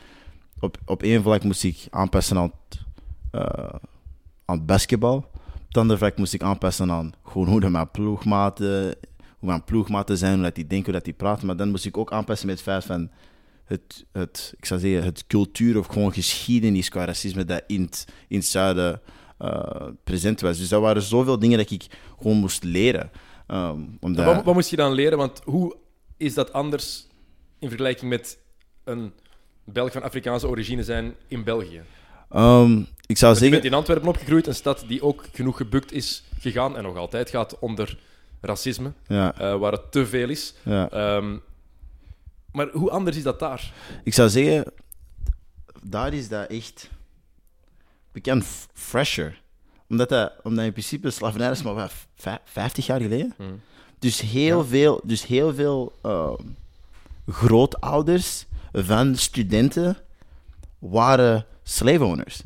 op, op één vlak moest ik aanpassen aan het, eh, aan het basketbal. Op het andere vlak moest ik aanpassen aan gewoon hoe dat mijn ploegmaten, hoe mijn ploegmaten zijn, hoe dat die denken, hoe dat die praten. Maar dan moest ik ook aanpassen met het feit van het, het, ik zou zeggen, het cultuur of gewoon geschiedenis qua racisme dat in het, in het zuiden eh, present was. Dus dat waren zoveel dingen dat ik gewoon moest leren. Ehm, omdat, Wat, wat moest je dan leren? Want hoe is dat anders in vergelijking met een Belg van Afrikaanse origine zijn in België? Ehm, ik zou Want je bent zeggen, in Antwerpen opgegroeid, een stad die ook genoeg gebukt is gegaan en nog altijd gaat onder racisme, ja, eh, waar het te veel is. ja. Ehm, maar hoe anders is dat daar? ik zou zeggen, daar is dat echt bekend fresher. Omdat, dat, omdat in principe slavernij is maar wat, vijf- 50 jaar geleden. Hmm. Dus heel veel, dus heel veel ehm, grootouders van studenten waren slave owners.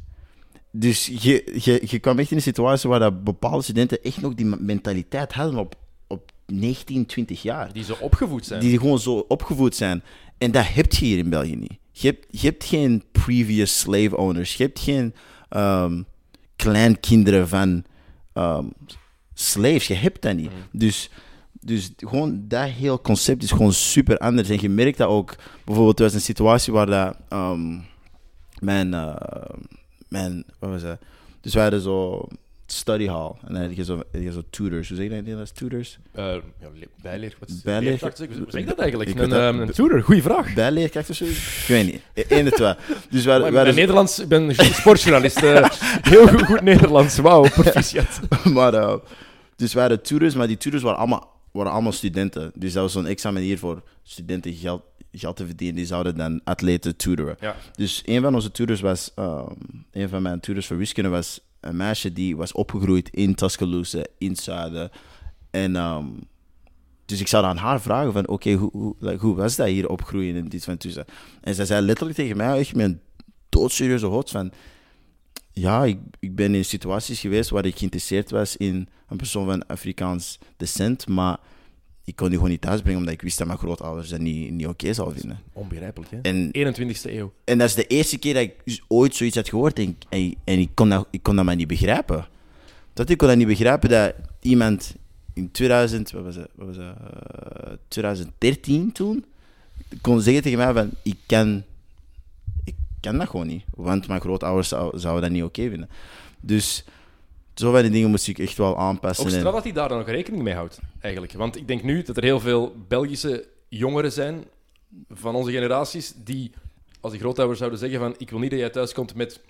Dus je, je, je kwam echt in een situatie waar dat bepaalde studenten echt nog die me- mentaliteit hadden op 19, 20 jaar. Die zo opgevoed zijn. Die gewoon zo opgevoed zijn. En dat heb je hier in België niet. Je hebt, je hebt geen previous slave owners. Je hebt geen ehm, kleinkinderen van ehm, slaves. Je hebt dat niet. Dus, dus gewoon dat heel concept is gewoon super anders. En je merkt dat ook. Bijvoorbeeld, er was een situatie waar dat, ehm, mijn, eh, mijn, wat was dat? Dus we hadden zo study hall. En dan had je zo, had je zo tutors. Hoe zeg je dat in Nederlands? Tutors? Eh, ja, le- bijleer. Wat is Bijleer- leerkracht? Zeg- Hoe zeg je dat eigenlijk? Ik Een, dat- ehm, een tutor, goeie vraag. Bijleerkracht of zo? Ik weet niet. Eén de twee. Dus Maar in hadden zo- Nederlands, ik ben sportjournalist. eh, heel goed, goed Nederlands. Wauw, proficiat. maar, eh, dus hadden tutors, maar die tutors waren allemaal, waren allemaal studenten. Dus dat was zo'n extra manier voor studenten geld, geld te verdienen. Die zouden dan atleten tutoren. Ja. Dus een van onze tutors was, ehm, een van mijn tutors voor wiskunde was een meisje die was opgegroeid in Tuscaloosa, in het zuiden. En ehm, dus ik zou aan haar vragen van, oké, hoe, hoe, like, hoe was dat hier opgroeien en dit van tussen? En zij zei letterlijk tegen mij, echt met een doodserieuze hoofd van, ja, ik, ik ben in situaties geweest waar ik geïnteresseerd was in een persoon van Afrikaans descent, maar ik kon die gewoon niet thuisbrengen omdat ik wist dat mijn grootouders dat niet, niet oké zouden vinden. Onbegrijpelijk, hè? En 21ste eeuw. en dat is de eerste keer dat ik dus ooit zoiets had gehoord en, en, en ik, kon dat, ik kon dat maar niet begrijpen. Dat ik kon dat niet begrijpen dat iemand in 2000, wat was wat was het, eh, 2013 toen, kon zeggen tegen mij van, ik kan, ik kan dat gewoon niet. Want mijn grootouders zou- zouden dat niet oké vinden. Dus zo die dingen moest ik echt wel aanpassen. Ook straf dat hij daar dan nog rekening mee houdt, eigenlijk. Want ik denk nu dat er heel veel Belgische jongeren zijn van onze generaties die, als die grootouders zouden zeggen van ik wil niet dat jij thuis komt met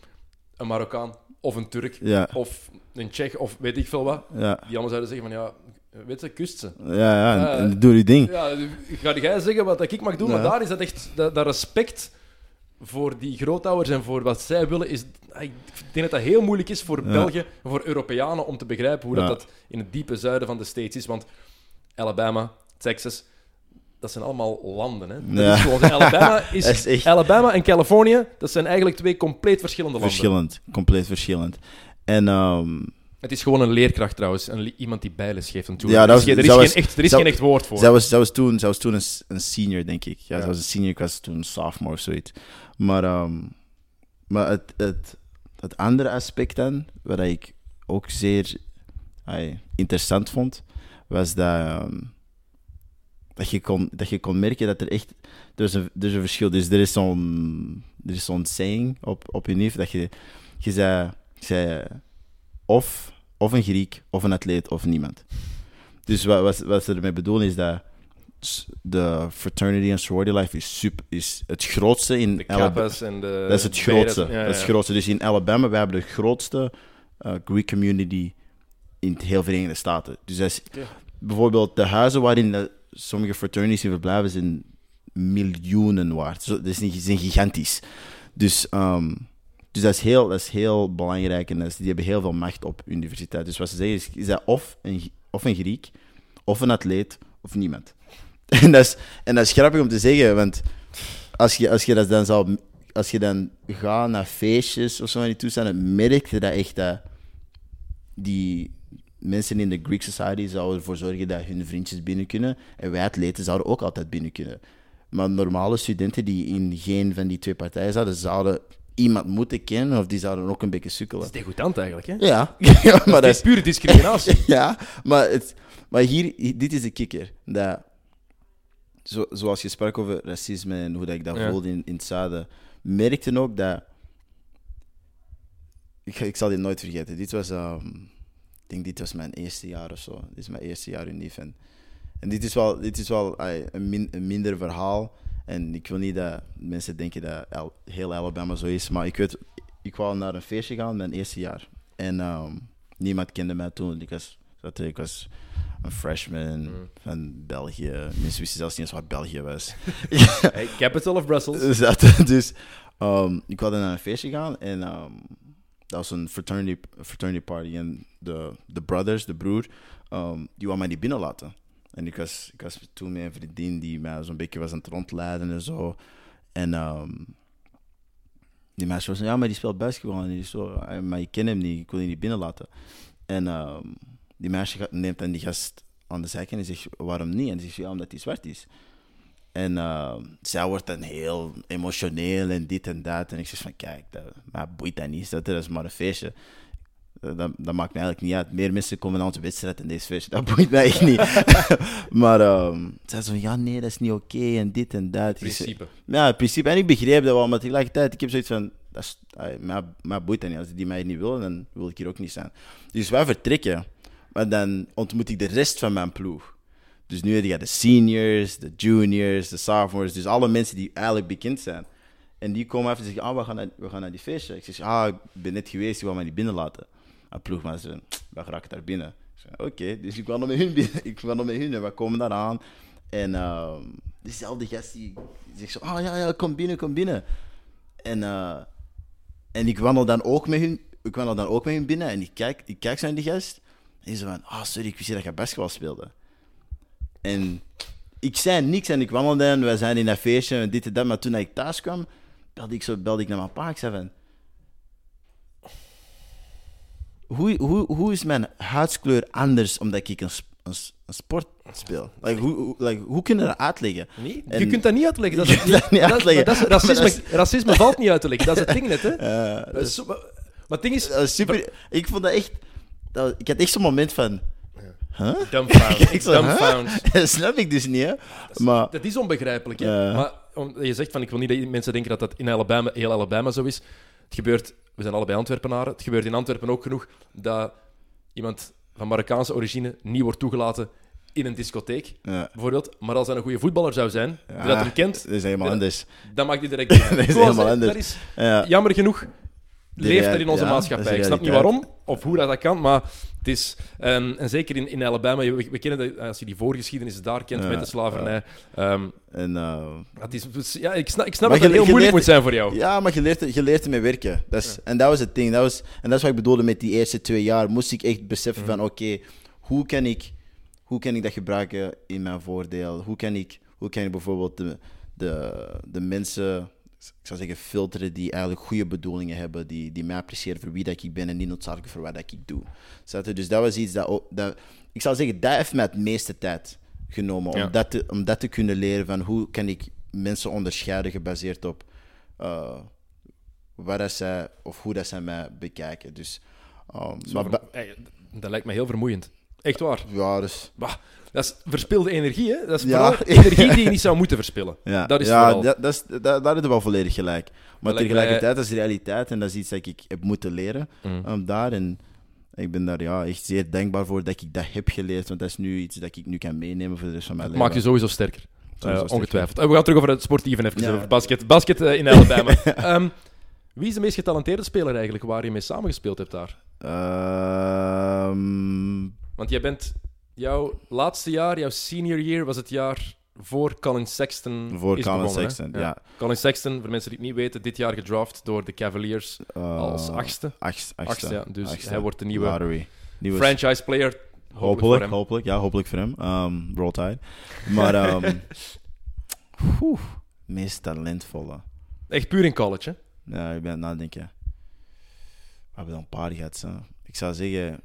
een Marokkaan of een Turk ja, of een Tsjech of weet ik veel wat, ja, die allemaal zouden zeggen van ja, weet je, kust ze. ja, ja, Eh, en doe je ding. Ja, ga jij zeggen wat ik mag doen, maar daar is dat echt, dat, dat respect voor die grootouders en voor wat zij willen, is, ik denk dat dat heel moeilijk is voor Ja. België, voor Europeanen, om te begrijpen hoe Ja. dat, dat in het diepe zuiden van de States is. Want Alabama, Texas, dat zijn allemaal landen. Hè? Dat Ja. is gewoon, Alabama, is, Dat is echt- Alabama en Californië, dat zijn eigenlijk twee compleet verschillende landen. Verschillend, compleet verschillend. En ehm, Het is gewoon een leerkracht trouwens, een, iemand die bijles geeft. En Ja, dat was- er is, geen, was- echt, er is dat- geen echt woord voor. zij, was, zij, was toen, zij was toen een, een senior, denk ik. Ja, Ja. zij was een senior, ik was toen een sophomore of zoiets. Maar, ehm, maar het, het, het andere aspect dan, wat ik ook zeer interessant vond, was dat, ehm, dat, je kon, dat je kon merken dat er echt... Er is een, er is verschil. Dus er is zo'n er is zo'n saying op, op je neef dat je... Je zei, zei of, of een Griek, of een atleet, of niemand. Dus wat, wat, wat ze ermee bedoelen is dat de fraternity en sorority life is, super, is het grootste in de Alabama. Kappas en de... Dat is het grootste. ja, ja, Dat is het grootste. Dus in Alabama, we hebben de grootste eh, Greek community in het heel Verenigde Staten. Dus dat is bijvoorbeeld de huizen waarin de, sommige fraternities in verblijven zijn miljoenen waard. Zo, dat is niet, zijn gigantisch. Dus, ehm, dus dat, is heel, dat is heel belangrijk en dat is- die hebben heel veel macht op universiteit. Dus wat ze zeggen is, is dat of een, of een Griek, of een atleet, of niemand. En dat is, en dat is grappig om te zeggen, want als je, als je dat dan zou... Als je dan gaat naar feestjes of zo in die toestanden, merk je dat echt dat die mensen in de Greek Society zouden ervoor zorgen dat hun vriendjes binnen kunnen. En wij atleten zouden ook altijd binnen kunnen. Maar normale studenten die in geen van die twee partijen zouden, zouden iemand moeten kennen of die zouden ook een beetje Dat sukkelen. is degoutant eigenlijk, hè? Ja, ja maar dat is pure discriminatie. ja, maar, het, maar hier, hi- dit is de kikker. Dat, zo, zoals je sprak over racisme en hoe dat ik dat Ja. voelde in, in het zuiden, merkte ook dat. Ik, ik zal dit nooit vergeten. Dit was, ehm, ik denk, dit was mijn eerste jaar of zo. Dit is mijn eerste jaar in NIF. En, en dit is wel, dit is wel een, min, een minder verhaal. En ik wil niet dat mensen denken dat heel Alabama zo is. Maar ik weet, ik wou naar een feestje gaan mijn eerste jaar. En ehm, niemand kende mij toen. Ik was, dat- ik was een freshman Mm. van België. Mensen wisten zelfs niet eens wat België was. Hey, capital of Brussels. Dus, dat- dus ehm, ik wilde naar een feestje gaan en ehm, dat was een fraternity, fraternity party. En de, de brothers, de broer, ehm, die wou mij niet binnenlaten. En ik was, ik was toen met een vriendin die mij zo'n beetje was aan het rondleiden en zo. En die meisje was ja, maar die speelt basketbal. En die zo, "Ah, maar ik ken hem niet, ik wil die niet binnenlaten. En die meisje neemt dan die gast aan de zijkant en zegt, waarom niet? En die zegt, ja, omdat hij zwart is. En uh, zij wordt dan heel emotioneel en dit en dat. En ik zeg van, kijk, dat, mij boeit dat niet. Dat is maar een feestje. Dat, dat, maakt me eigenlijk niet uit. Meer mensen komen naar onze wedstrijd en deze feestje. Dat boeit mij echt niet. maar um, zij zei zo, ja, nee, dat is niet oké en dit en dat. Principe. ja, in principe. En ik begreep dat wel, maar tegelijkertijd, ik heb zoiets van, dat is, mij, mij boeit dat niet. Als die mij niet willen, dan wil ik hier ook niet zijn. Dus wij vertrekken. Maar dan ontmoet ik de rest van mijn ploeg. Dus nu heb je de seniors, de juniors, de sophomores. Dus alle mensen die eigenlijk bekend zijn. En die komen even en zeggen, ah, we gaan naar, we gaan naar die feestje. Ik zeg, ah, ik ben net geweest, die wil mij niet binnenlaten. En ploegmaat zei, we geraken daar binnen. Oké, dus ik kwam met hun binnen. Ik kwam met hun en we komen daar aan. En ehm dezelfde gast die die zegt zo, ah ja, ja, kom binnen, kom binnen. En, eh, en ik wandel dan ook met hun, ik wandel dan ook met hun binnen en ik kijk, ik kijk zo naar die gast. En zo van, ah sorry, ik wist niet dat je basketbal speelde. En ik zei niks en ik wandelde en we zijn in dat feestje en dit en dat. Maar toen ik thuis kwam, belde ik, zo, belde ik naar mijn pa. Ik zei van... Hoe, hoe, hoe is mijn huidskleur anders omdat ik een, een, een sport speel? Like, hoe, like, hoe kun je dat uitleggen? Nee, En- je kunt dat niet uitleggen. Dat is, dat niet dat- uitleggen. dat is- racisme, valt niet uit te leggen. Dat is het ding net, hè. Eh, Dat is zo- maar, maar het ding is super... Ik vond dat echt... Dat, ik had echt zo'n moment van... Huh? Dumbfound. Huh? Dumbfound. Dat snap ik dus niet, hè. Maar... Dat is onbegrijpelijk. Hè? Maar om, je zegt van, ik wil niet dat mensen denken dat dat in Alabama, heel Alabama zo is. Het gebeurt, we zijn allebei Antwerpenaren, het gebeurt in Antwerpen ook genoeg dat iemand van Marokkaanse origine niet wordt toegelaten in een discotheek, Ja. bijvoorbeeld. Maar als hij een goede voetballer zou zijn, die Ja, dat hem kent, Dat is helemaal anders. dan mag die direct bij. Dat is helemaal anders. Dat is Ja. jammer genoeg leeft dat in onze ja, maatschappij. Ik snap niet waarom of hoe dat, dat kan, maar het is... ehm, en zeker in, in Alabama, we, we kennen dat, als je die voorgeschiedenis daar kent Ja, met de slavernij... ehm, En, eh, het is, dus, ja, ik snap, ik snap dat het heel moeilijk moet zijn voor jou. Ja, maar je leert, je leert ermee werken. Dat is, En dat was het ding. Dat was, en dat is wat ik bedoelde met die eerste twee jaar. Moest ik echt beseffen van, oké, hoe kan ik hoe kan ik dat gebruiken in mijn voordeel? Hoe kan ik, hoe kan ik bijvoorbeeld de, de, de mensen, ik zou zeggen, filteren die eigenlijk goede bedoelingen hebben, die, die mij appreciëren voor wie dat ik ben en niet noodzakelijk voor wat dat ik doe. Dus dat was iets dat, ook, dat... Ik zou zeggen, dat heeft mij het meeste tijd genomen. Ja. Om, dat te, om dat te kunnen leren van hoe kan ik mensen onderscheiden gebaseerd op eh, waar dat zij, of hoe dat zij mij bekijken. Dus, um, maar dat lijkt me heel vermoeiend. Echt waar. ja, dus... Bah, dat is verspilde energie, hè? Dat is Ja. energie die je niet zou moeten verspillen. Ja, Dat is ja vooral. dat, dat is, dat, daar is het wel volledig gelijk. Maar tegelijkertijd, dat is realiteit en dat is iets dat ik heb moeten leren Mm. um, daar. En ik ben daar ja, echt zeer dankbaar voor dat ik dat heb geleerd, want dat is nu iets dat ik nu kan meenemen voor de rest van mijn Het leven. maakt je sowieso sterker. Sowieso Eh, sterker. ongetwijfeld. Eh, we gaan terug over het sportieve even, Ja. over basket. Basket eh, in Alabama. Ehm, wie is de meest getalenteerde speler eigenlijk waar je mee samengespeeld hebt daar? Ehm, Want jij bent... Jouw laatste jaar, jouw senior year, was het jaar voor Colin Sexton voor is Colin begonnen? Sexton, ja. Colin Sexton, voor mensen die het niet weten, dit jaar gedraft door de Cavaliers Eh, als achtste. achtste, achtste, Achtste, ja. Dus achtste. hij wordt de nieuwe Lottery. Nieuwe franchise player. Hopelijk, Hopelijk. Ja, hopelijk voor hem. Um, roll Tide. Maar, ehm oeh, meest talentvolle. Echt puur in college, hè? Ja, ik ben aan het nadenken. We hebben er een paar gehad. Ik zou zeggen...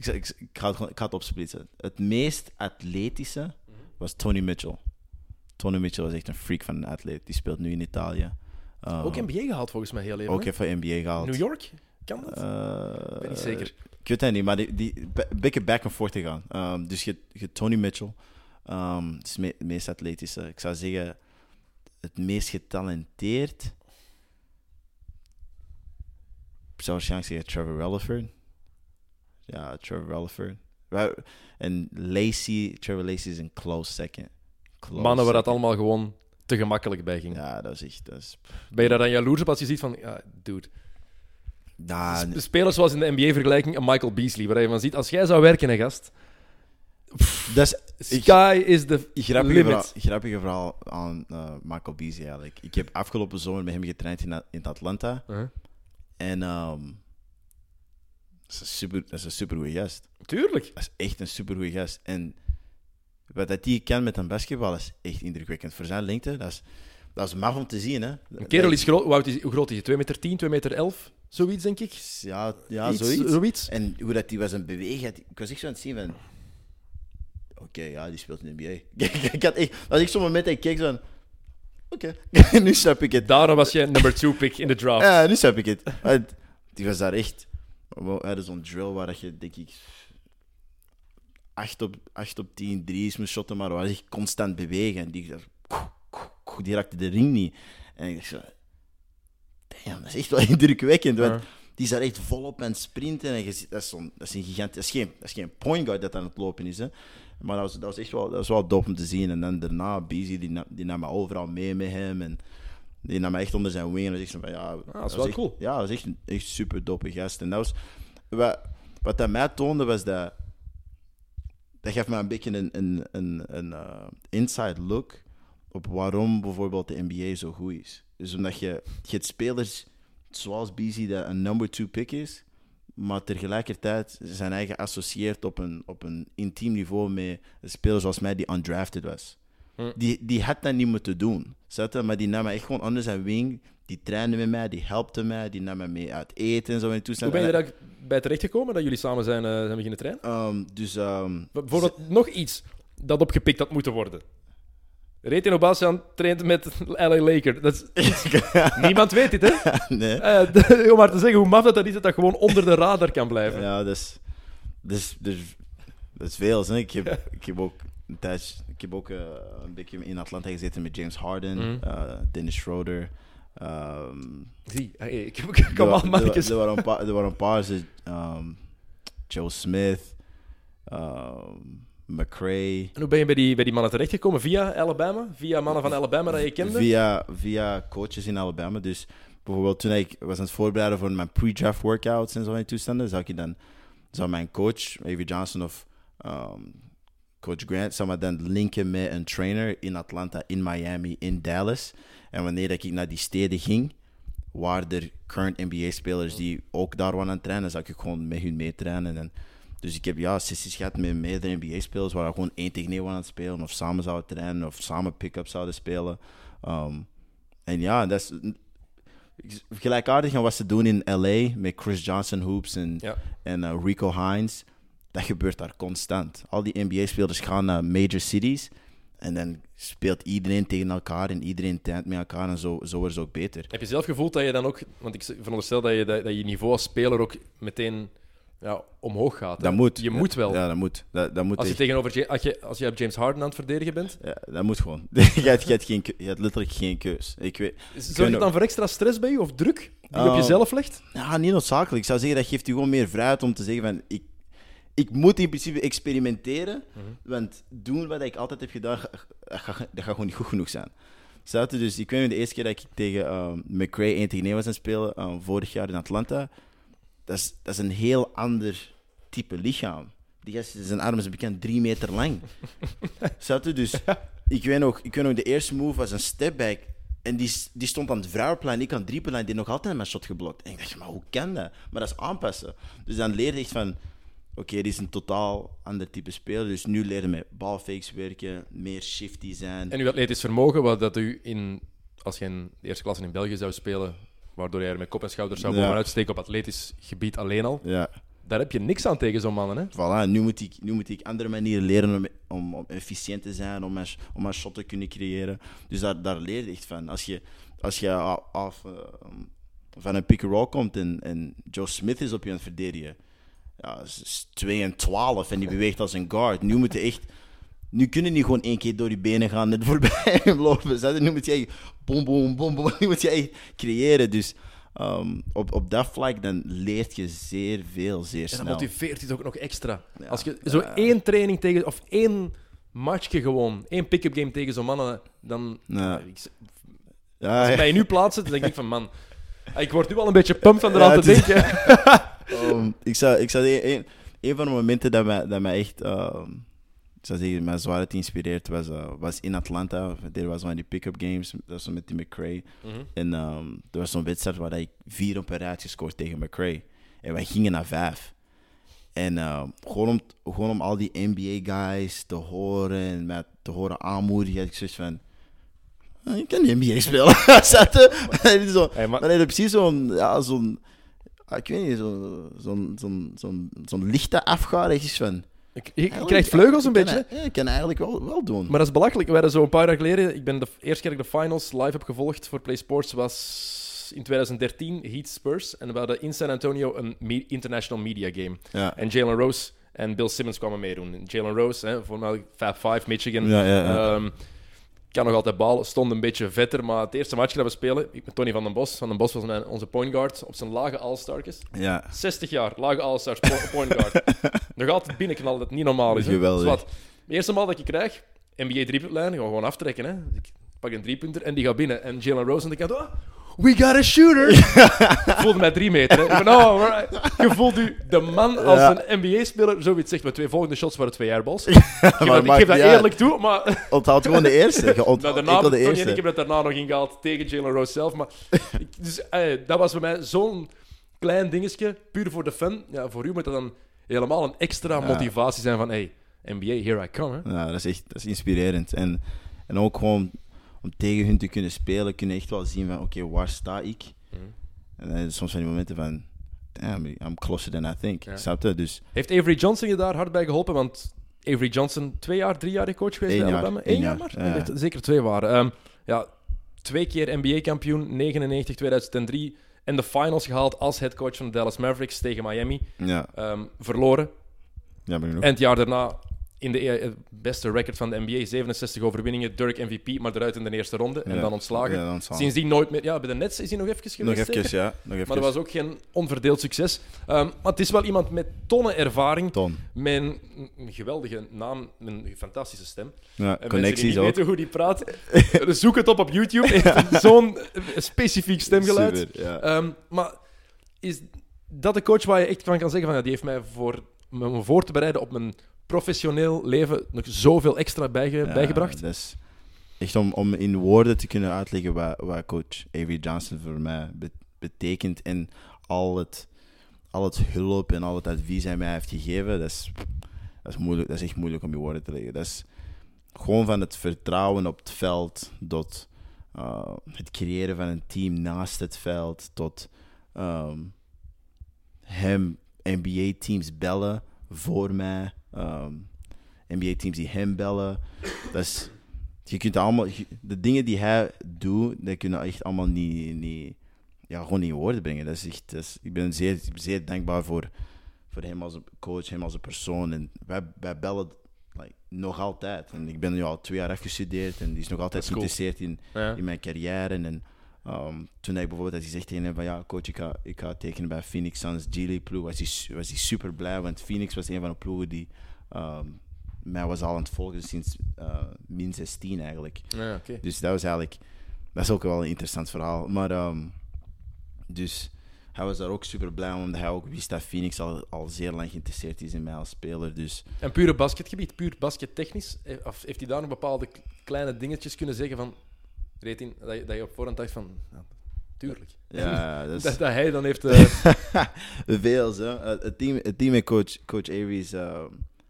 Ik, ik, ik, ga het, gewoon- ik ga het opsplitsen. Het meest atletische was Tony Mitchell. Tony Mitchell was echt een freak van een atleet. Die speelt nu in Italië. Um, Ook NBA gehaald volgens mij heel even. Ook hè? even NBA gehaald. New York? Kan dat? Eh, ik ben niet zeker. Ik weet het niet, maar die, die een beetje back and forth te gaan. Um, dus je, je Tony Mitchell, um, het is me- het meest atletische. Ik zou zeggen, het meest getalenteerd. Ik zou waarschijnlijk zeggen Trevor Rutherford. Ja, Trevor Rutherford. En Lacey, Trevor Lacey is een close second. Close Mannen waar dat allemaal gewoon te gemakkelijk bij ging. Ja, dat is echt... Dat is, Ben je daar dan jaloers op als je ziet van... Ja, dude. nah, Sp- Spelers zoals in de NBA-vergelijking een Michael Beasley, waar je van ziet, als jij zou werken, hè, gast... dat is Ik- Sky is the Grappige limit. verhaal, grappige verhaal aan eh, Michael Beasley eigenlijk. Ik heb afgelopen zomer met hem getraind in, in Atlanta. Uh-huh. En ehm is een super, dat is een super goede gast. Tuurlijk. Dat is echt een super goede gast. En wat dat die kan met een basketbal is echt indrukwekkend. Voor zijn lengte, dat is, dat is maf om te zien. Hè. Een kerel is groot. Hoe, oud is, hoe groot is hij? 2 meter 10, 2 meter 11? Zoiets, denk ik. Ja, ja Iets, zoiets. zoiets. En hoe dat die was aan bewegen. Ik was echt zo aan het zien van... Oké, ja, die speelt in de NBA. ik had echt... Als ik zo'n moment en ik keek zo van... Oké, nu snap ik het. Daarom was je number 2 pick in de draft. Ja, nu snap ik het. Maar Die was daar echt... We hadden zo'n drill waar dat je, denk ik... 8 op, 8 op 10 drie's moest shotten, maar waar zich constant bewegen. En die, die raakte de ring niet. En ik dacht zo... Damn, dat is echt wel indrukwekkend. Want die is daar echt volop aan het sprinten. En je dat, is zo'n, dat is een gigant... Dat is, geen, dat is geen point guard dat aan het lopen is, hè. Maar dat was, dat was echt wel, dat was wel dope om te zien. En dan daarna, Beasley, die, na- die nam me overal mee met hem. En die nam me echt onder zijn wing. En zo van, ja... dat is wel echt- cool. Ja, dat was echt een echt super dope gast. En dat was... Wat, wat dat mij toonde, was dat... Dat gaf me een beetje een, een, een, een eh, inside look op waarom bijvoorbeeld de NBA zo goed is. Dus omdat je, je hebt spelers zoals BC dat een number two pick is, maar tegelijkertijd zijn eigen associeerd op een, op een intiem niveau met een speler zoals mij die undrafted was. Hm. Die, die had dat niet moeten doen. Maar die nam me echt gewoon onder zijn wing. Die trainde met mij, die helpte mij, die nam me mee uit eten en zo. En Hoe ben je eigenlijk bij terechtgekomen dat jullie samen zijn, eh, zijn beginnen trainen? Ehm, dus ehm, Bijvoorbeeld nog iets dat opgepikt had moeten worden. Reten Obasan traint met LA Laker. Dat is, niemand weet dit, hè? nee. Eh, om maar te zeggen hoe maf dat, dat is, dat dat gewoon onder de radar kan blijven. Ja, dus, dus, dus Dat is veel. Hè? Ik, heb, ik heb ook een ik heb ook eh, een beetje in Atlanta gezeten met James Harden, Mhm. eh, Dennis Schroeder. ehm, Zie, hey, ik kan wa- wel er, mannetjes. er waren een paar, er waren een paar ehm, Joe Smith, ehm, McRae. En hoe ben je bij die, bij die mannen terechtgekomen? Via Alabama? Via mannen van Alabama dat je kende? Via, via coaches in Alabama. Dus bijvoorbeeld toen ik was aan het voorbereiden voor mijn pre-draft workouts en zo in toestanden, zou ik dan zou mijn coach, Avery Johnson of coach Grant, zou me dan linken met een trainer in Atlanta, in Miami, in Dallas. En wanneer dat ik naar die steden ging, waren er current NBA-spelers die ook daar waren aan het trainen, dan zou ik gewoon met hun mee trainen. En, dus ik heb ja, sessies gehad met meerdere NBA-spelers waar we gewoon één tegen één waren aan het spelen, of samen zouden trainen, of samen pick-up zouden spelen. Ehm, en ja, dat is gelijkaardig aan wat ze doen in LA met Chris Johnson hoops en, Ja. en eh, Rico Hines. Dat gebeurt daar constant. Al die NBA-spelers gaan naar major cities en dan speelt iedereen tegen elkaar en iedereen traint met elkaar en zo, zo is het ook beter. Heb je zelf gevoeld dat je dan ook... Want ik veronderstel dat je, dat, dat je niveau als speler ook meteen ja, omhoog gaat. hè? Dat moet. Je moet wel. Ja, dat moet. Dat, dat moet Als je, echt. tegenover, Ja- als, je, als je op James Harden aan het verdedigen bent, Ja, dat moet gewoon. je, hebt, je, hebt geen, je hebt letterlijk geen keus. Ik weet, zorgt het dan voor extra stress bij je of druk die je op Ah. jezelf legt? Ja, niet noodzakelijk. Ik zou zeggen, dat geeft u gewoon meer vrijheid om te zeggen van... Ik, ik moet in principe experimenteren, want doen wat ik altijd heb gedaan, dat gaat, dat gaat gewoon niet goed genoeg zijn. Je? Dus ik weet nog de eerste keer dat ik tegen ehm McRae 1 tegen 1 was aan het spelen, ehm, vorig jaar in Atlanta, dat is, dat is een heel ander type lichaam. Die gast, zijn armen zijn bekend drie meter lang. Je? Dus ik weet, nog, ik weet nog, de eerste move was een stepback. En die, die stond aan het vrouwenplein, ik aan het driepuntlijn, die nog altijd mijn shot geblokt. En ik dacht, maar hoe kan dat? Maar dat is aanpassen. Dus dan leerde ik van, oké, dit is een totaal ander type speler. Dus nu leren met balfakes werken, meer shifty zijn. En uw atletisch vermogen, wat dat u in, als je in de eerste klasse in België zou spelen, waardoor je er met kop en schouders zou Ja. bovenuit steken op atletisch gebied alleen al, Ja, daar heb je niks aan tegen zo'n mannen. Hè? voilà. Nu moet ik, nu moet ik andere manieren leren om, om, om efficiënt te zijn, om mijn, om mijn shot te kunnen creëren. Dus daar, daar leer je echt van. Als je, als je af, eh, van een pick-and-roll komt en, en Joe Smith is op je aan het verdedigen, ja, is 2 en 12 en die beweegt als een guard. Nu moet je echt... Nu kunnen niet gewoon één keer door je benen gaan net voorbij hem lopen. je? Nu moet je echt bom, bom, bom, bom. Nu moet je echt creëren. Dus ehm, op, op dat vlak dan leert je zeer veel, zeer En snel. dan motiveert het ook nog extra. Ja. Als je zo één training tegen, of één matchje gewoon, één pick-up game tegen zo'n mannen, dan. Ja. Ik, als ik mij nu plaatsen, dan denk ik van man. Ik word nu al een beetje pumped van Ja, eraan te denken. Um, ik zou, ik zou zeggen, een, een van de momenten dat mij, dat mij echt, um, ik zou zeggen, mij zwaar heeft geïnspireerd was, uh, was in Atlanta. Er was one die pick-up games, dat was met die McRae. Mhm. En um, er was zo'n wedstrijd waar ik vier op een gescoord tegen McRae. En wij gingen naar vijf. En gewoon, om, gewoon om al die NBA-guys te horen en mij te horen aanmoedigen, had ik zoiets van... "Ah, Ik kan niet NBA spelen. Zat? Zo, Hey, maar- maar hij had precies zo'n, ja, zo'n, ik weet niet, zo'n, zo'n, zo'n, zo'n, zo'n lichte afgaar. echt iets van. Ik- Je, je krijgt vleugels een ik beetje. Kan, ik kan eigenlijk wel, wel doen. Maar dat is belachelijk. We hadden zo een paar jaar geleden. Ik ben de eerste keer dat ik de finals live heb gevolgd voor Play Sports was in 2013 Heat Spurs. En we hadden in San Antonio een me- international media game. ja. En Jalen Rose en Bill Simmons kwamen meedoen. Jalen Rose, hè, voormalig Fab 5, Michigan. Ja, ja, ja. Kan nog altijd bal, stond een beetje vetter. Maar het eerste matchje dat we spelen, ik met Tony van den Bos. Van den Bos was mijn, onze point guard op zijn lage all-starkers. ja. 60 jaar, lage all-stars, po- point guard. nog altijd binnenknallen, dat niet normaal is. Hè? Geweldig. Dus wat, de eerste bal dat ik krijg, NBA driepuntlijn, gewoon aftrekken. Hè? Ik pak een driepunter en die gaat binnen. En Jalen Rose aan de kant, oh, we got a shooter! ik voelde mij drie meter. Hè. Ik ben, oh. Je voelt u de man als Ja. een NBA-speler. Zoiets zegt, mijn twee volgende shots waren twee airballs. Ik geef Maar dat, ik maakt geef dat niet uit. eerlijk toe, maar... Onthoud gewoon de eerste. Je Nou, onthoudt daarna, enkel de Tony en eerste. ik heb dat daarna nog ingehaald tegen Jalen Rose zelf. Maar ik- dus, eh, dat was voor mij zo'n klein dingetje, puur voor de fan. Ja, voor u moet dat dan helemaal een extra motivatie zijn van hey, NBA, here I come. Hè. Ja, dat is echt dat is inspirerend. En, en ook gewoon om tegen hun te kunnen spelen, kunnen echt wel zien van oké, waar sta ik? Mhm. En dan is soms van die momenten van damn, I'm closer than I think. Ja. Snap je? Dus Heeft Avery Johnson je daar hard bij geholpen? Want Avery Johnson, twee jaar, drie jaar coach geweest Eén bij jaar, Alabama? Eén jaar jaar, maar? ja. Zeker twee waren. Ehm, ja, twee keer NBA-kampioen, 99, 2003. En de finals gehaald als headcoach van de Dallas Mavericks tegen Miami. ja, Ehm, verloren. Ja. En het jaar daarna in de e- beste record van de NBA, 67 overwinningen, Dirk MVP, maar eruit in de eerste ronde en Ja. dan ontslagen. Ja, dan ontslagen. Sindsdien nooit meer... Ja, bij de Nets is hij nog even geweest. Nog even, ja. Nog even. Maar dat was ook geen onverdeeld succes. Ehm, maar het is wel iemand met tonnen ervaring, Ton. met een, geweldige naam, een fantastische stem. Ja, En die connecties niet ook. weten hoe die praat, zoek het op op YouTube. Heeft zo'n eh, specifiek stemgeluid. Super, ja. Ehm, maar is dat de coach waar je echt van kan zeggen van ja, die heeft mij voor me voor te bereiden op mijn professioneel leven nog zoveel extra bijge- Ja, bijgebracht? Echt om, om in woorden te kunnen uitleggen wat, wat coach Avery Johnson voor mij be- betekent en al het, al het hulp en al het advies hij mij heeft gegeven, dat is, dat is, moeilijk, dat is echt moeilijk om in woorden te leggen. Dat is gewoon van het vertrouwen op het veld tot uh, het creëren van een team naast het veld tot ehm, hem NBA-teams bellen voor mij. Ehm, NBA-teams die hem bellen. Dat is, je kunt allemaal, de dingen die hij doet, dat kunnen echt allemaal niet, niet, ja, gewoon niet in woorden brengen. Dat is echt, dat is, ik ben zeer, zeer dankbaar voor, voor hem als coach, hem als een persoon. En wij, wij bellen like, nog altijd. En ik ben nu al twee jaar afgestudeerd en die is nog altijd cool. geïnteresseerd in, Ja. in mijn carrière. En um, toen hij bijvoorbeeld had gezegd tegen hem van ja, coach, ik ga, ik ga tekenen bij Phoenix Suns G-League ploeg, was hij, was hij super blij, want Phoenix was een van de ploegen die um, mij was al aan het volgen sinds uh, min 16 eigenlijk. Ja, oké. Dus dat was eigenlijk, dat is ook wel een interessant verhaal. Maar um, dus hij was daar ook super blij om, omdat hij ook wist dat Phoenix al, al zeer lang geïnteresseerd is in mij als speler. Dus En puur basketgebied, puur baskettechnisch, eh, of heeft hij daar nog bepaalde kleine dingetjes kunnen zeggen van, Dat je, dat je op voorhand dacht van, ja, tuurlijk. ja, dat is... Dat, dat hij dan heeft... eh, Veel, hè. Eh, Het team, het team met coach, coach Avery is, eh,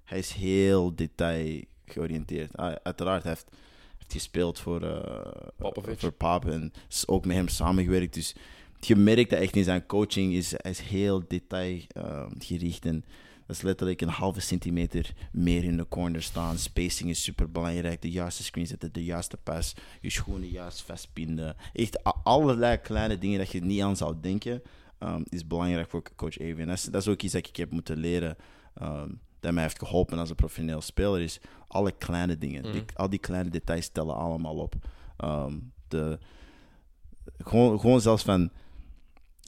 hij is heel detail georiënteerd. Ah, uiteraard, hij heeft, heeft gespeeld voor, eh Popovic. voor Pap en is ook met hem samengewerkt. Dus je merkt dat echt in zijn coaching is, hij is heel detailgericht. en dat is letterlijk een halve centimeter meer in de corner staan. Spacing is super belangrijk. De juiste screen zetten, de juiste pas, je schoenen juist vastbinden. Echt allerlei kleine dingen dat je niet aan zou denken, um, is belangrijk voor coach. En dat is, dat is ook iets dat ik heb moeten leren. um, dat mij heeft geholpen als een professioneel speler, is alle kleine dingen. Die- al die kleine details tellen allemaal op. Um, de, gewoon, gewoon zelfs van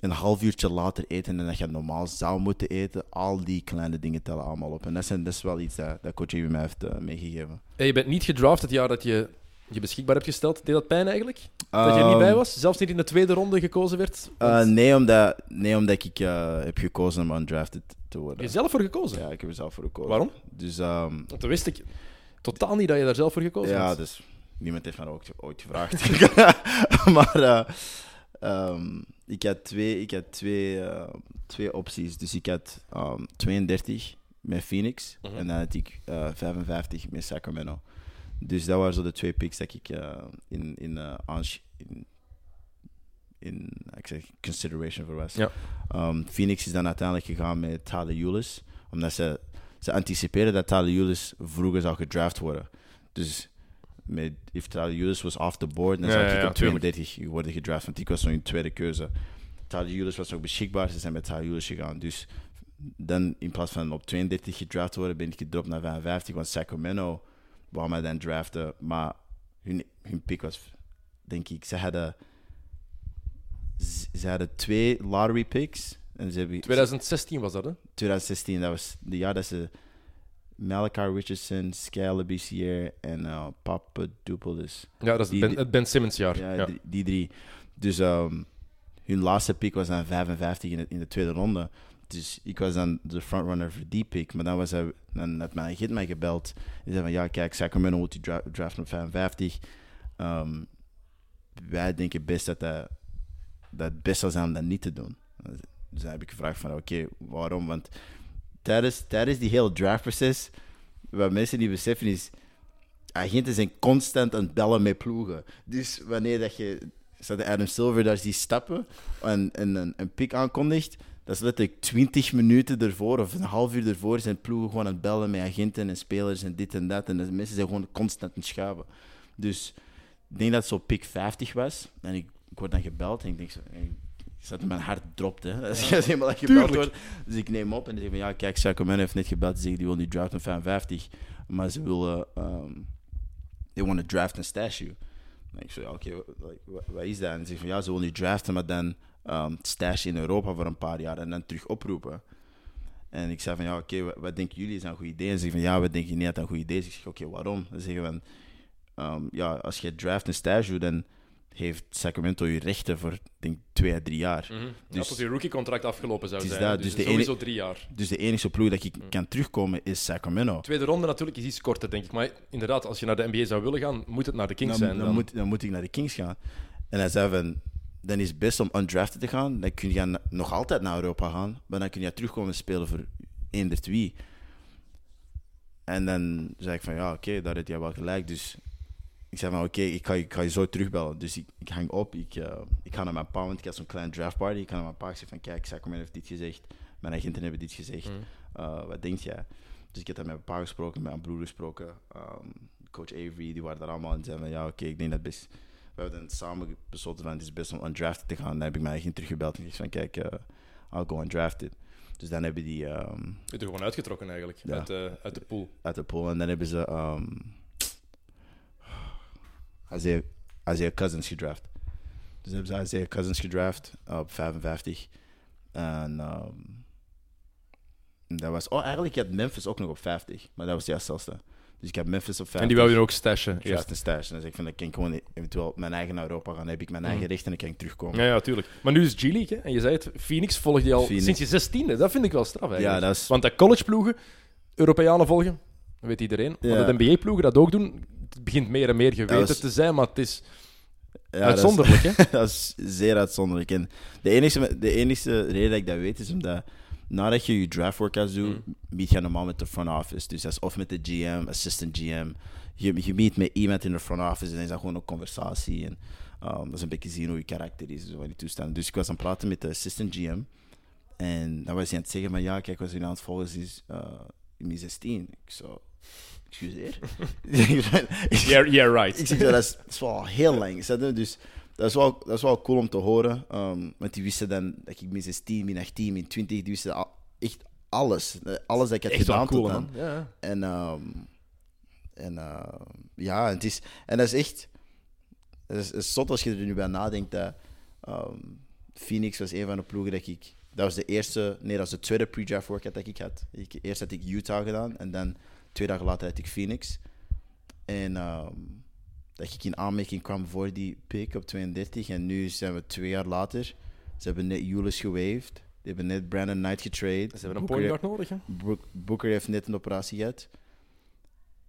een half uurtje later eten en dat je normaal zou moeten eten, al die kleine dingen tellen allemaal op. En dat, zijn, dat is wel iets dat, dat coach mij heeft eh, meegegeven. Ja, je bent niet gedraft het jaar dat je je beschikbaar hebt gesteld. Deed dat pijn eigenlijk? Dat je er niet bij Um, was? Zelfs niet in de tweede ronde gekozen werd? eh, nee, omdat, nee, omdat ik eh, heb gekozen om undrafted te worden. je zelf voor gekozen? Ja, ik heb er zelf voor gekozen. Waarom? Dus ehm, Want toen wist ik totaal niet dat je daar zelf voor gekozen ja, had. dus niemand heeft mij ook ooit gevraagd. maar eh, ehm, ik had twee, ik had twee, eh, twee opties. Dus ik had ehm, 32 met Phoenix Mhm. en dan had ik eh, 55 met Sacramento. Dus dat waren zo de twee picks dat ik eh, in, in, in, in ik zeg, consideration voor was. Ja. Ehm, Phoenix is dan uiteindelijk gegaan met Tyler Ulis, omdat ze, ze anticipeerden dat Tyler Ulis vroeger zou gedraft worden. Dus met, if Ulis was off the board, dan zou ik op tuurlijk. 32 worden gedraft, want ik was nog in tweede keuze. Tyler Ulis was nog beschikbaar, ze zijn met Tyler Ulis gegaan. Dus dan in plaats van op 32 gedraft te worden, ben ik gedropt naar 55, want Sacramento wou mij dan draften. Maar hun, hun pick was, denk ik, ze hadden, ze hadden twee lottery picks. En ze hebben, 2016 was dat, hè? 2016, dat was de jaar dat ze Malachi Richardson, Scala BCR en uh, Papadopoulos. Ja, dat is Die- ben, het Ben Simmons jaar. Ja, Ja. Die, die drie. Dus ehm, hun laatste pick was dan 55 in de, in de tweede ronde. Dus ik was dan de frontrunner voor die pick. Maar dan, was hij, dan had mijn agent mij gebeld. Die zei van, ja, kijk, Sacramento moet die dra draften op 55. Ehm, wij denken best dat dat, dat het best zou zijn om dat niet te doen. Dus dan heb ik gevraagd van, oké, waarom? Want tijdens, tijdens die hele draftproces, wat mensen niet beseffen is, agenten zijn constant aan het bellen met ploegen. Dus wanneer dat je de Adam Silver daar die stappen en, en een, een pick aankondigt, dat is letterlijk 20 minuten ervoor of een half uur ervoor zijn ploegen gewoon aan het bellen met agenten en spelers en dit en dat. En de mensen zijn gewoon constant aan het schuiven. Dus ik denk dat het zo pick 50 was. En ik, ik word dan gebeld en ik denk zo, ik zat mijn hart dropt, hè. Als je eenmaal dat gebeld wordt. Dus ik neem op en die zeg van, ja, kijk, Sacramento heeft net gebeld. Die zegt, die wil nu draften 55. Maar ze willen... Um, they want to draft stash you. En ik zei, oké, like, wat is dat? En ze zegt van, ja, ze willen nu draften, maar dan um, stash in Europa voor een paar jaar en dan terug oproepen. En ik zei van, ja, oké, wat, wat denken jullie is een goed idee? En ze zeggen van, ja, wat denken niet dat een goed idee is? Ik zeg, oké, waarom? Ze zeggen van, um, ja, als je draft en stash doet, dan heeft Sacramento je rechten voor, denk twee à drie jaar. Mhm. Ja, Dus- tot je rookiecontract afgelopen zou zijn. dat, dus dus de sowieso drie jaar. Dus de enige ploeg dat ik kan terugkomen is Sacramento. Tweede ronde natuurlijk is iets korter, denk ik. Maar inderdaad, als je naar de NBA zou willen gaan, moet het naar de Kings dan, zijn. dan, Dan. Moet, dan moet ik naar de Kings gaan. En hij zei van, dan is het best om undrafted te gaan. Dan kun je nog altijd naar Europa gaan, maar dan kun je terugkomen en spelen voor eender wie. En dan zei ik van, ja, oké, daar heb jij wel gelijk. Dus ik zei van, oké, ik, ga, je- ik ga je zo terugbellen. Dus ik, ik hang op, ik, eh, ik ga naar mijn pa, want ik had zo'n kleine draft party. Ik ga naar mijn pa, ik zeg van, kijk, Sacramento heeft dit gezegd. Mijn agenten hebben dit gezegd. Uh, wat denk jij? Dus ik heb daar met mijn pa gesproken, met mijn broer gesproken. Um, coach Avery, die waren daar allemaal en zeiden van ja, oké, ik denk dat best. We hebben dan samen besloten van het is best om undrafted te gaan. Dan heb ik mijn eigen teruggebeld en gezegd van kijk, uh, I'll go undrafted. Dus dan hebben die um, Je bent er gewoon uitgetrokken eigenlijk, Ja. uit, de, uit de pool. uit de pool en dan hebben ze um, Isaiah, Isaiah Cousins gedraft. Dus hebben ze Isaiah Cousins gedraft op 55. En um, dat was... Oh, eigenlijk had Memphis ook nog op 50. Maar dat was juist zelfste. Dus ik heb Memphis op 50. En die wou je ook stashen. Juist. en stash. En dan zeg ik dan kan ik gewoon eventueel mijn eigen Europa gaan. Dan heb ik mijn eigen Mhm. recht en dan kan ik terugkomen. Ja, ja, tuurlijk. Maar nu is G-League, en je zei het, Phoenix volg je al Phoenix. sinds je zestiende. Dat vind ik wel straf eigenlijk. Ja, dat is... Want dat collegeploegen, Europeanen volgen, dat weet iedereen. Ja. Maar dat NBA-ploegen dat ook doen, het begint meer en meer geweten te zijn, maar het is ja, dat is- uitzonderlijk. hè? dat is zeer uitzonderlijk. En de enige, de enige reden dat ik dat weet is omdat nadat je je draft workouts doet, Mm. meet je normaal met de front office. Dus dat is of met de GM, assistant GM. Je, je meet met iemand in de front office en dan is dat gewoon een conversatie. En um, dat is een beetje zien hoe je karakter is, zo die toestanden. Dus ik was aan het praten met de assistant GM. En dan was hij aan het zeggen, maar ja, kijk, wat je aan het volgen is, is uh, in 16. Ik zo, excuseer? Yeah, yeah, right. Ik zeg, dat is, dat is wel heel lang. Dus dat is, wel, dat is wel cool om te horen. Um, want die wisten dan dat ik min 16, min 18, min 20, die wisten al, echt alles. Alles dat ik had Echt gedaan cool, tot dan. Ja. En, ehm, en eh, ja, het is, en dat is echt... Het is, het is zot als je er nu bij nadenkt dat ehm, Phoenix was een van de ploegen dat ik... Dat was de eerste... Nee, dat was de tweede pre-draft workout dat ik had. Ik, eerst had ik Utah gedaan en dan twee dagen later had ik Phoenix. En ehm, dat ik in aanmerking kwam voor die pick op 32. En nu zijn we twee jaar later. Ze hebben net Julius gewaved. Ze hebben net Brandon Knight getrade. Ze hebben een point nodig, hè? Booker heeft net een operatie gehad.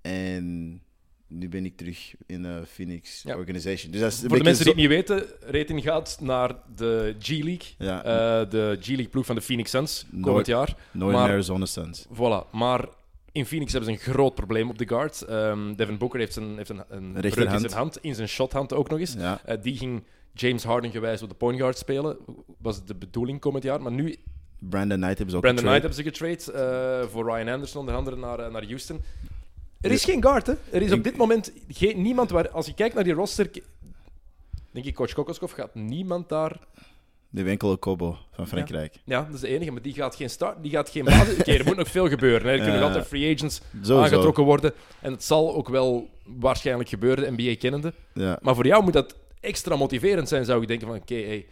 En nu ben ik terug in de Phoenix Ja. Organization. Dus dat is Voor de mensen die het niet weten, rating gaat naar de G-League. Ja, Eh, de G-League ploeg van de Phoenix Suns, komend Noord- jaar. Northern maar- Arizona Suns. Voilà. Maar in Phoenix hebben ze een groot probleem op de guard. Ehm, Devin Booker heeft, een, heeft een, een in zijn hand, in zijn shothand ook nog eens. Ja, Eh, die ging James Harden gewijs op de point guard spelen. Was de bedoeling komend jaar. Maar nu, Brandon Knight hebben ze ook Brandon Knight hebben ze getrade eh, voor Ryan Anderson, onder andere naar, eh, naar Houston. Er is geen guard, hè? Er is op dit moment geen, niemand waar... Als je kijkt naar die roster... Denk ik, coach Kokoskov gaat niemand daar... De winkele Kobo van Frankrijk. Ja, dat is de enige, maar die gaat geen start, die gaat geen basis. Oké, er moet nog veel gebeuren. Hè. Er kunnen altijd free agents Sowieso. aangetrokken worden. En het zal ook wel waarschijnlijk gebeuren, NBA kennende. Ja, Maar voor jou moet dat extra motiverend zijn, zou ik denken van... Oké, hey,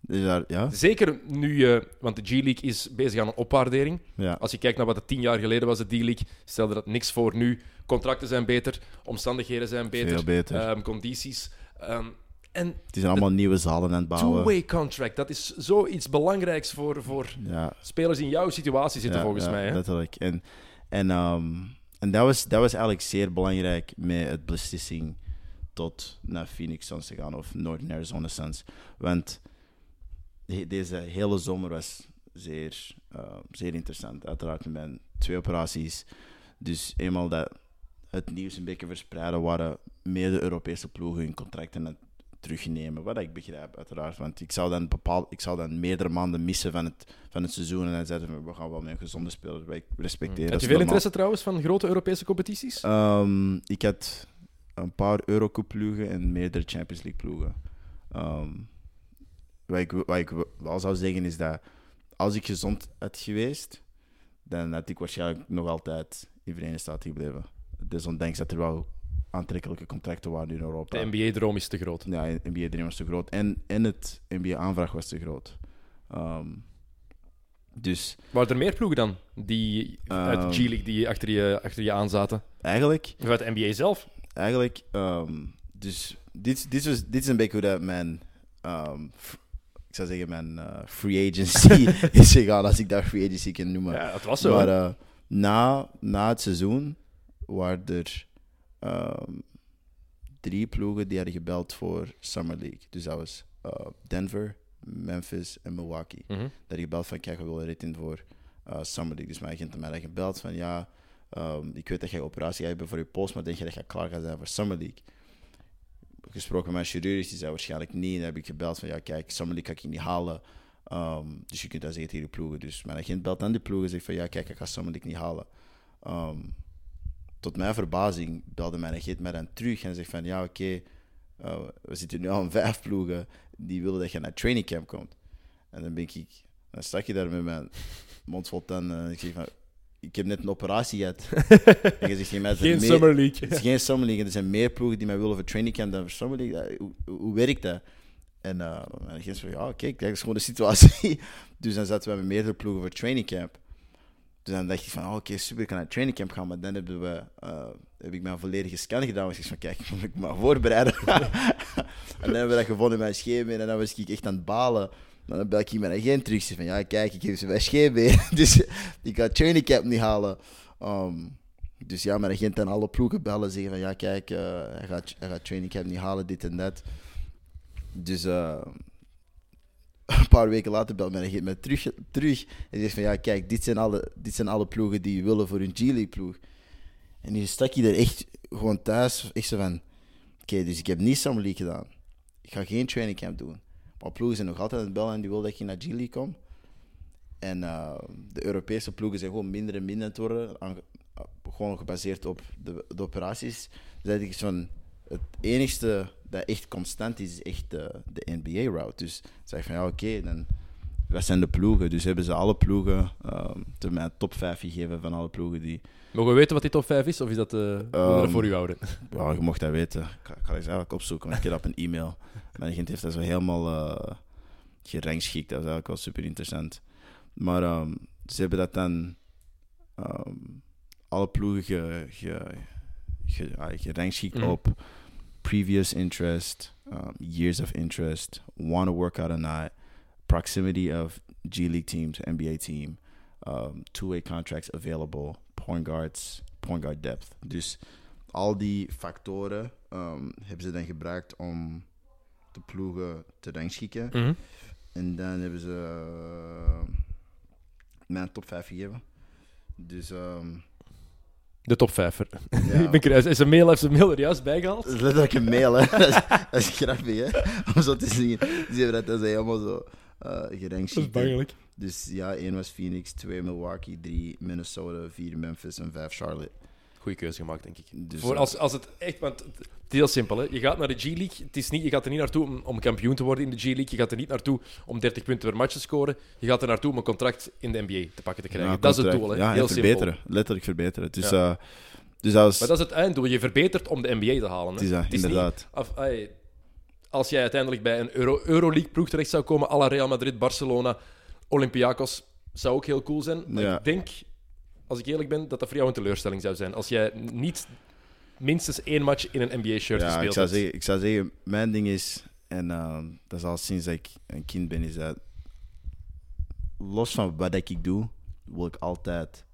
dus daar, ja, zeker nu je... Want de G-League is bezig aan een opwaardering. ja. Als je kijkt naar wat het tien jaar geleden was, de D-League, stelde dat niks voor nu. Contracten zijn beter, omstandigheden zijn beter, Veel beter. ehm, condities. Ehm, en Het zijn allemaal nieuwe zalen aan het bouwen. two-way contract, dat is zoiets belangrijks voor, voor Ja, spelers in jouw situatie zitten, ja, volgens ja, mij. Hè? Letterlijk. En, en, ehm, en dat, was, dat was eigenlijk zeer belangrijk met het beslissing tot naar Phoenix Suns te gaan of Northern Arizona Suns. Want deze hele zomer was zeer, eh, zeer interessant. Uiteraard met mijn twee operaties. Dus eenmaal dat het nieuws een beetje verspreiden, waren meer de Europese ploegen hun contracten aan terugnemen. Wat ik begrijp, uiteraard. Want ik zou dan, bepaald, ik zou dan meerdere maanden missen van het, van het seizoen. En dan zeiden we, we gaan wel met een gezonde speler. Wat ik respecteer. Heb dat je veel interesse trouwens van grote Europese competities? Ehm, ik had een paar Eurocup ploegen en meerdere Champions League ploegen. Wat ik, wat ik wel zou zeggen is dat als ik gezond had geweest, dan had ik waarschijnlijk nog altijd in de Verenigde Staten gebleven. Dus ondanks dat er wel aantrekkelijke contracten waren in Europa. De NBA-droom is te groot. Ja, de NBA-dream was te groot. En, en het NBA-aanvraag was te groot. Ehm, dus Waren er meer ploegen dan die uit de Ehm. G-League die achter je, achter je aan zaten? eigenlijk, Of uit de NBA zelf? eigenlijk ehm, dus dit, dit, was, dit is een beetje hoe dat mijn, ik zou zeggen, mijn eh, free agency is gegaan, als ik dat free agency kan noemen. Ja, het was zo. Maar eh, na, na het seizoen waren er ehm, drie ploegen die hadden gebeld voor Summer League. Dus dat was eh, Denver, Memphis en Milwaukee. Mhm. Dat hadden gebeld van, kijk, we willen dit in voor Summer League. Dus mijn agent had mij gebeld van, ja, ehm, ik weet dat jij operatie hebben voor je pols, maar denk je dat je klaar gaat zijn voor Summer League? Gesproken met mijn chirurg, die zei waarschijnlijk niet. Dan heb ik gebeld van, ja, kijk, League kan ik niet halen. Ehm, dus je kunt dat zeggen tegen de ploegen. Dus mijn agent belt aan die ploegen en zegt van, ja, kijk, ik ga League niet halen. Ehm, tot mijn verbazing belde mijn agent mij dan terug en zegt van, ja, oké, eh, we zitten nu aan vijf ploegen die willen dat je naar training camp komt. En dan ben ik, dan sta je daar met mijn mond vol tanden en ik zeg van, ik heb net een operatie gehad. en je zegt mij, Geen meer- Summer League. het is geen Summer League. Er zijn meer ploegen die mij willen voor training camp dan voor Summer League. Hoe, werkt dat? En uh, zei van, ja, kijk, dat is gewoon de situatie. dus dan zaten we met meerdere ploegen voor training camp. Dus dan dacht ik van, oh, oké, super, ik kan naar training camp gaan. Maar dan hebben we, eh, heb ik mijn volledige scan gedaan. Dus ik van, kijk, moet ik me voorbereiden. en dan hebben we dat gevonden in mijn scheenbeen. En dan was ik echt aan het balen. En dan bel ik hier mijn agent terug. Van, ja, kijk, ik heb ze mijn scheenbeen. dus ik ga training camp niet halen. Ehm, dus ja, mijn agent en alle ploegen bellen zeggen van ja, kijk, eh, hij, gaat, hij gaat training camp niet halen, dit en dat. Dus eh, een paar weken later belt mijn agent mij terug, terug en zegt van ja, kijk, dit zijn alle, dit zijn alle ploegen die willen voor een G-League ploeg. En nu stak je er echt gewoon thuis, echt zo van, oké, dus ik heb niet Summer League gedaan. Ik ga geen training camp doen. Maar ploegen zijn nog altijd aan het bellen en die willen dat je naar G-League komt. En eh, de Europese ploegen zijn gewoon minder en minder het worden. aan- gewoon gebaseerd op de, operaties. Dus dat ik van het enigste dat echt constant is, is echt de, de NBA-route. Dus zeg van ja, oké, dan wat zijn de ploegen? Dus hebben ze alle ploegen, um, te mijn top 5 gegeven van alle ploegen die. Mogen we weten wat die top 5 is? Of is dat, eh Ehm, voor u houden? Ja, je mocht dat weten. Ik ga, ik ga eens eigenlijk opzoeken, want ik heb dat op een e-mail. Mijn agent heeft dat zo helemaal eh gerangschikt. Dat is eigenlijk wel super interessant. Maar ehm, ze hebben dat dan ehm, alle ploegen ge, ge, ge, gerangschikt Mhm. op previous interest, um, years of interest, want to work out or not, proximity of G League teams, NBA team, um, two-way contracts available, point guards, point guard depth. Dus al die factoren um, hebben ze dan gebruikt om de ploegen te rangschikken. Mhm. En dan hebben ze uh, mijn top 5 gegeven. Dus ehm De top 5. ja. Ik ben curieus. Is een mail, heeft zijn mail er juist bijgehaald? Dat is letterlijk een mail, hè. dat, is, dat is grappig, hè. Om zo te zien. Ze hebben dat helemaal zo uh, gerangschikt. Dus ja, één was Phoenix, twee Milwaukee, drie Minnesota, vier Memphis en vijf Charlotte. Goeie keuze gemaakt, denk ik. Dus, Voor eh, als, als het echt, want het is heel simpel. Hè? Je gaat naar de G-League. Het is niet, je gaat er niet naartoe om, om kampioen te worden in de G-League. Je gaat er niet naartoe om 30 punten per match te scoren. Je gaat er naartoe om een contract in de NBA te pakken te krijgen. ja, dat is het doel. Hè? Ja, heel simpel. verbeteren. Letterlijk verbeteren. Dus, Ja. eh, dus dat was... Maar dat is het einddoel. Je verbetert om de NBA te halen. Hè? het is dat, Het is niet- inderdaad. Of, ai, als jij uiteindelijk bij een Euro Euroleague ploeg terecht zou komen, à la Real Madrid, Barcelona, Olympiakos, zou ook heel cool zijn. Maar Ja. ik denk, als ik eerlijk ben, dat dat voor jou een teleurstelling zou zijn. Als jij niet minstens één match in een NBA-shirt Ja, ik zou, hebt. zeggen, ik zou zeggen, mijn ding is, en ehm, dat is al sinds ik een kind ben, is dat los van wat ik doe, wil ik altijd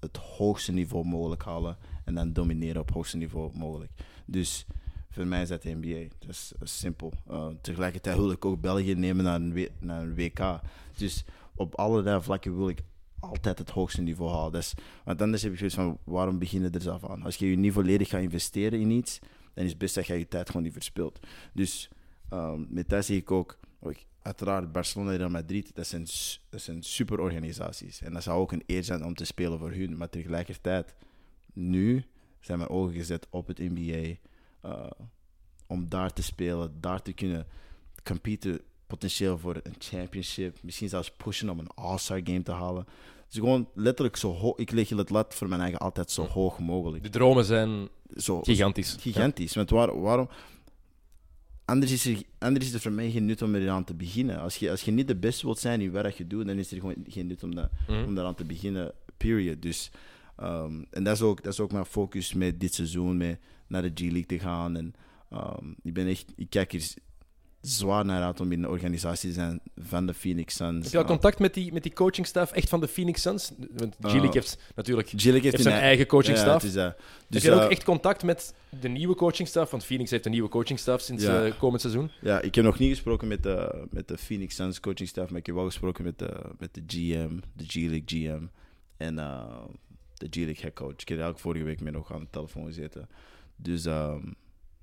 het hoogste niveau mogelijk halen en dan domineren op het hoogste niveau mogelijk. Dus voor mij is dat de NBA. Dat is, simpel. Uh, tegelijkertijd wil ik ook België nemen naar een, naar WK. Dus op allerlei vlakken wil ik altijd het hoogste niveau halen. Is, want anders heb ik zoiets van, waarom beginnen er zelf aan? Als je je niet volledig gaat investeren in iets, dan is het best dat je je tijd gewoon niet verspilt. Dus ehm, met dat zeg ik ook, uiteraard Barcelona en Madrid, dat zijn, dat zijn super organisaties. En dat zou ook een eer zijn om te spelen voor hun. Maar tegelijkertijd, nu zijn mijn ogen gezet op het NBA. Eh, om daar te spelen, daar te kunnen competen potentieel voor een championship. Misschien zelfs pushen om een All-Star game te halen. Dus gewoon letterlijk zo hoog. Ik leg het lat voor mijn eigen altijd zo hoog mogelijk. De dromen zijn Zo, gigantisch. gigantisch. Want waar, waarom? Anders is, er, anders is er voor mij geen nut om eraan te beginnen. Als je, als je niet de beste wilt zijn in wat je doet, dan is er gewoon geen nut om, dat, Mhm. om daaraan te beginnen. Period. Dus, ehm, en dat is, ook, dat is ook mijn focus met dit seizoen, met naar de G-League te gaan. En, ehm, ik, ben echt, ik kijk er zwaar naar uit om in de organisatie te zijn van de Phoenix Suns. Heb je al Uh, contact met die, met die coachingstaf echt van de Phoenix Suns? Want G-League Uh, heeft natuurlijk G-League heeft, heeft zijn eigen coachingstaf. Ja, dat. Dus, heb je ook eh, echt contact met de nieuwe coachingstaf? Want Phoenix heeft een nieuwe coachingstaf sinds Ja. eh, komend seizoen. Ja, ik heb nog niet gesproken met de, met de Phoenix Suns coaching staff, maar ik heb wel gesproken met de, met de GM, de G-League GM en eh, de G-League head coach. Ik heb eigenlijk vorige week mee nog aan de telefoon gezeten. Dus, ehm,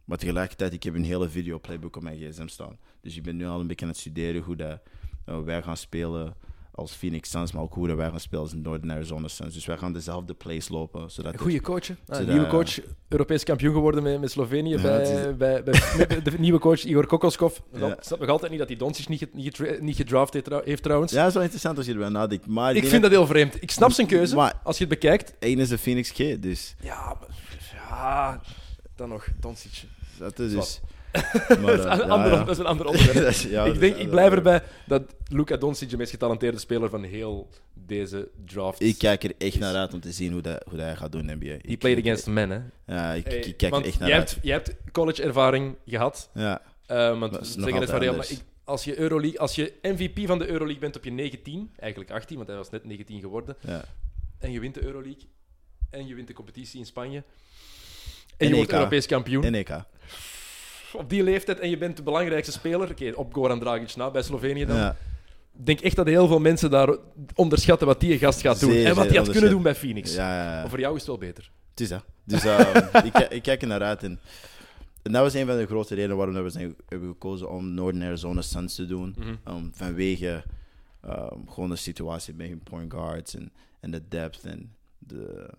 maar tegelijkertijd, ik heb een hele video playbook op mijn gsm staan. Dus ik ben nu al een beetje aan het studeren hoe dat, eh, wij gaan spelen als Phoenix Suns, maar ook hoe dat wij gaan spelen als Northern Arizona Suns. Dus wij gaan dezelfde plays lopen. Zodat Een het- goede coach. Ah, Zodat- nieuwe coach, Europees kampioen geworden met, met Slovenië. Ja, bij, is- bij, de nieuwe coach Igor Kokoskov. Ja. Ik snap nog altijd niet dat hij Doncic niet, niet, niet gedraft heeft, trou- heeft trouwens. Ja, dat is wel interessant als je erbij nadenkt. Maar ik vind dat heel vreemd. Ik snap zijn keuze, Maar- als je het bekijkt. één is een Phoenix kid, dus... Ja, maar- ja dan nog Doncic. Dat is dus. Maar, dat, eh, is een ja, ander, ja. dat is een ander onderwerp. Ja, ik, denk, ik blijf erbij dat Luca Doncic de meest getalenteerde speler van heel deze draft Ik kijk er echt naar uit om te zien hoe, dat, hoe dat hij gaat doen in NBA. Die Ik- played against men, hè. Ja, ik, kijk want er echt naar jij uit. Hebt, jij hebt college-ervaring gehad. Ja, Eh, want Dat zeggen het van maar ik, als, je Euroleague, als je MVP van de Euroleague bent op je 19, eigenlijk 18, want hij was net 19 geworden, ja. en je wint de Euroleague, en je wint de competitie in Spanje, en, je wordt EK. Europees kampioen, En EK. op die leeftijd, en je bent de belangrijkste speler, oké, op Goran Dragic na, bij Slovenië dan, Ja. ik denk echt dat heel veel mensen daar onderschatten wat die gast gaat doen, Zeer, en wat hij had kunnen doen bij Phoenix. Ja. Maar voor jou is het wel beter. Het is dat. Dus ehm, ik, ki- ik kijk er naar uit. En, en dat was een van de grote redenen waarom we zijn, hebben gekozen om Northern Arizona Suns te doen. Mhm. Um, vanwege ehm, gewoon de situatie met hun point guards en, en de depth. En de,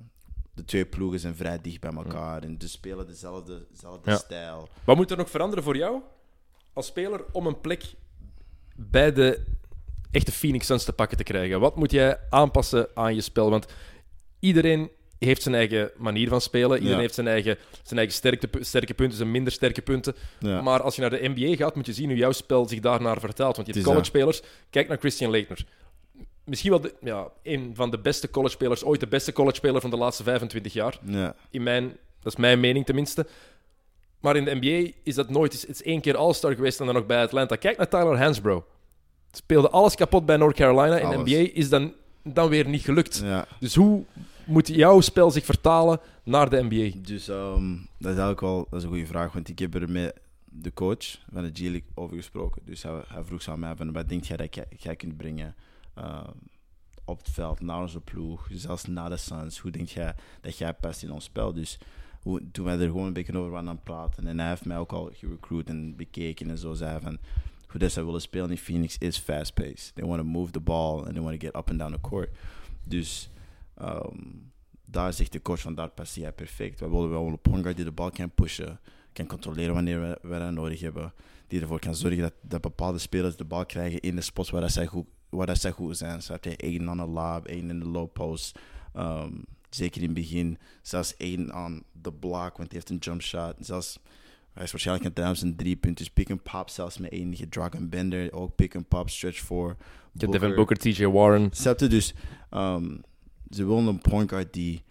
de twee ploegen zijn vrij dicht bij elkaar. En ze spelen dezelfde, dezelfde Ja. stijl. Wat moet er nog veranderen voor jou als speler om een plek bij de echte Phoenix Suns te pakken te krijgen? Wat moet jij aanpassen aan je spel? Want iedereen heeft zijn eigen manier van spelen. Iedereen Ja. heeft zijn eigen, zijn eigen sterke, sterke punten, zijn minder sterke punten. Ja. Maar als je naar de NBA gaat, moet je zien hoe jouw spel zich daarnaar vertaalt. Want je hebt college-spelers. Kijk naar Christian Leitner. Misschien wel de, ja, een van de beste college-spelers, ooit de beste college-speler van de laatste 25 jaar ja. in mijn, dat is mijn mening tenminste. Maar in de NBA is dat nooit. Het is, het is één keer All-Star geweest en dan nog bij Atlanta. Kijk naar Tyler Hansbrough. Speelde alles kapot bij North Carolina. In de. NBA is dan, dan weer niet gelukt. ja. Dus hoe moet jouw spel zich vertalen naar de NBA? Dus ehm, dat is eigenlijk wel dat is een goede vraag, want ik heb er met de coach van de G-League over gesproken. Dus hij, hij vroeg zo aan mij van, wat denk jij dat jij, jij kunt brengen ehm, op het veld, naar onze ploeg, zelfs naar de Suns. Hoe denk jij dat jij past in ons spel? Dus hoe, toen wij er gewoon een beetje over waren aan het praten, en hij heeft mij ook al gerecruit en bekeken en zo, zei van, hoe dat zij willen spelen in Phoenix is fast-paced. They want to move the ball and they want to get up and down the court. Dus ehm, daar zegt de coach van daar past hij perfect. We willen wel een point die de bal kan pushen, kan controleren wanneer we, dat nodig hebben. Die ervoor kan zorgen dat, bepaalde spelers de bal krijgen in de spots waar zij goed, waar dat zij goed zijn. Zo heb je één aan de lob, één in de low post. Ehm, zeker in het begin. Zelfs één aan de block, want hij heeft een jump shot. Zelfs, hij is waarschijnlijk een tijdens een drie punten. Pick and pop zelfs met één Dragon Bender. Ook pick and pop, stretch four. Je Devin Booker, TJ Warren. Snap je? Dus ehm, ze willen een point guard die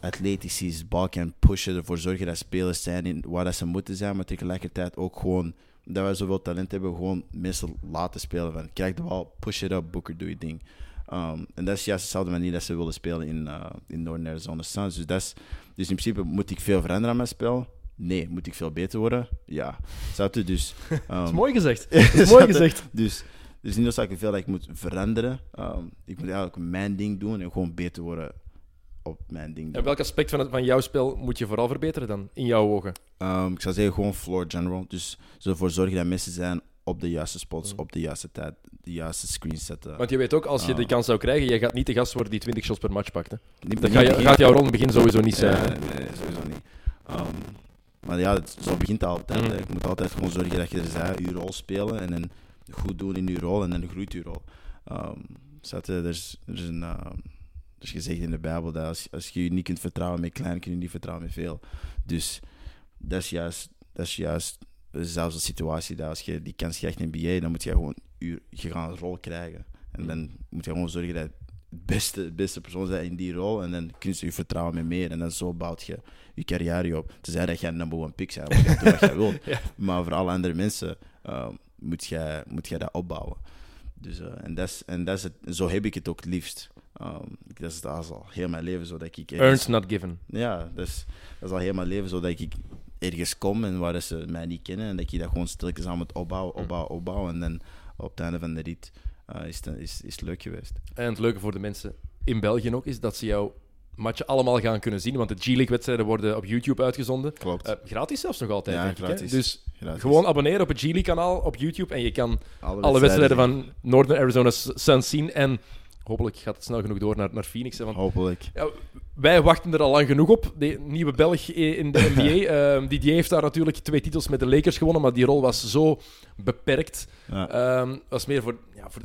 atletisch is, bal kan pushen, ervoor zorgen dat spelers zijn in waar dat ze moeten zijn, maar tegelijkertijd ook gewoon dat wij zoveel talent hebben, gewoon mensen laten spelen. Van, krijg de bal, push it up, Booker, doe je ding. Ehm, en dat is juist dezelfde manier dat ze willen spelen in, uh, in Northern Arizona Suns. Dus, dat is, dus in principe moet ik veel veranderen aan mijn spel. Nee, moet ik veel beter worden? Ja. Snap je? Dus, Dat ehm, is mooi gezegd. Dat is mooi gezegd. dus, dus niet noodzakelijk veel dat ik moet veranderen. Ehm, ik moet eigenlijk mijn ding doen en gewoon beter worden op mijn ding. En welk aspect van, het, van jouw spel moet je vooral verbeteren dan, in jouw ogen? Ehm, ik zou zeggen gewoon floor general. Dus ervoor zorgen dat mensen zijn op de juiste spots, op de juiste tijd, de juiste screen zetten. Want je weet ook, als je Ah. die kans zou krijgen, jij gaat niet de gast worden die 20 shots per match pakt. Hè? Niet- Dat niet ga je, begin- gaat jouw rol begin sowieso niet zijn. Ja, nee, sowieso niet. Ehm, maar ja, het, zo begint altijd. Hè. Je moet altijd gewoon zorgen dat je er je rol spelen. En dan goed doen in je rol en dan groeit je rol. Ehm zat, er, is, er is een... ehm, er is gezegd in de Bijbel dat als, als je je niet kunt vertrouwen met klein, kun je niet vertrouwen met veel. Dus dat is juist, dat is juist zelfs de situatie dat als je die kans krijgt in NBA, dan moet je gewoon je, je gaat een rol krijgen. En dan moet je gewoon zorgen dat het beste, het beste persoon bent in die rol. En dan kun je je vertrouwen met meer. En dan zo bouwt je je carrière op. Tenzij dat jij een number one pick bent, want je doet wat je wilt. Ja. Maar voor alle andere mensen uh, moet jij moet jij dat opbouwen. Dus, uh, en dat is, en dat is het, zo heb ik het ook het liefst. Um, dat, is, dat is al heel mijn leven zo dat ik... ergens- Earned, not given. ja, dus, dat is al heel mijn leven zo dat ik ergens kom en waar ze mij niet kennen en dat je dat gewoon stilletjes aan moet opbouwen, opbouwen, opbouwen. En dan op het einde van de rit uh, is, het, is, is het leuk geweest. En het leuke voor de mensen in België ook is dat ze jouw matchen allemaal gaan kunnen zien. Want de G-League-wedstrijden worden op YouTube uitgezonden. Klopt. Eh, gratis zelfs nog altijd, Ja, denk ik. gratis. Hè? Dus Gratis. gewoon abonneren op het G-League-kanaal op YouTube en je kan alle, alle wedstrijden van Northern Arizona Suns zien. En hopelijk gaat het snel genoeg door naar, naar Phoenix. Hè, want Hopelijk. ja, wij wachten er al lang genoeg op. De nieuwe Belg in de NBA. Ehm Didier heeft daar natuurlijk twee titels met de Lakers gewonnen, maar die rol was zo beperkt. Ja. Ehm was meer voor, ja, voor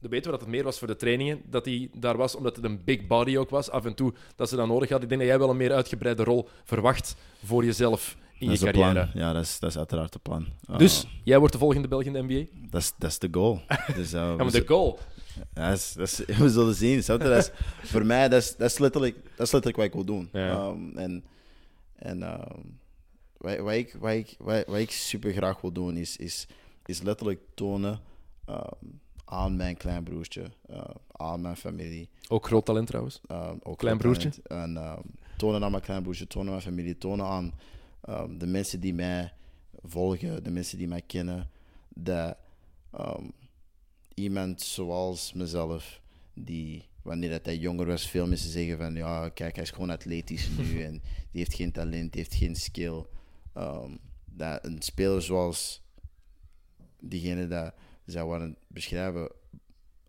dan weten we dat het meer was voor de trainingen, dat hij daar was, omdat het een big body ook was. Af en toe dat ze dat nodig had. Ik denk dat jij wel een meer uitgebreide rol verwacht voor jezelf in dat je is carrière. plan. Ja, dat is, dat is uiteraard het plan. Dus jij wordt de volgende Belg in de NBA? dat is, dat is de goal. Dus, uh, Ja, we maar de goal. Ja, dat is, dat is, we zullen zien. Dat is, voor mij, dat is, dat, is letterlijk, dat is letterlijk wat ik wil doen. Ja. Ehm, en en ehm, wat, wat, ik, wat, ik, wat, wat ik super graag wil doen, is, is, is letterlijk tonen ehm, aan mijn kleinbroertje, uh, aan mijn familie. Ook groot talent trouwens. ook Klein heel broertje? talent. En tonen aan mijn kleinbroertje, tonen aan mijn familie, tonen aan de mensen die mij volgen, de mensen die mij kennen, dat ehm, iemand zoals mezelf, die wanneer dat hij jonger was, veel mensen zeggen van ja, kijk, hij is gewoon atletisch nu en die heeft geen talent, die heeft geen skill. Ehm, dat een speler zoals diegene dat zou willen beschrijven,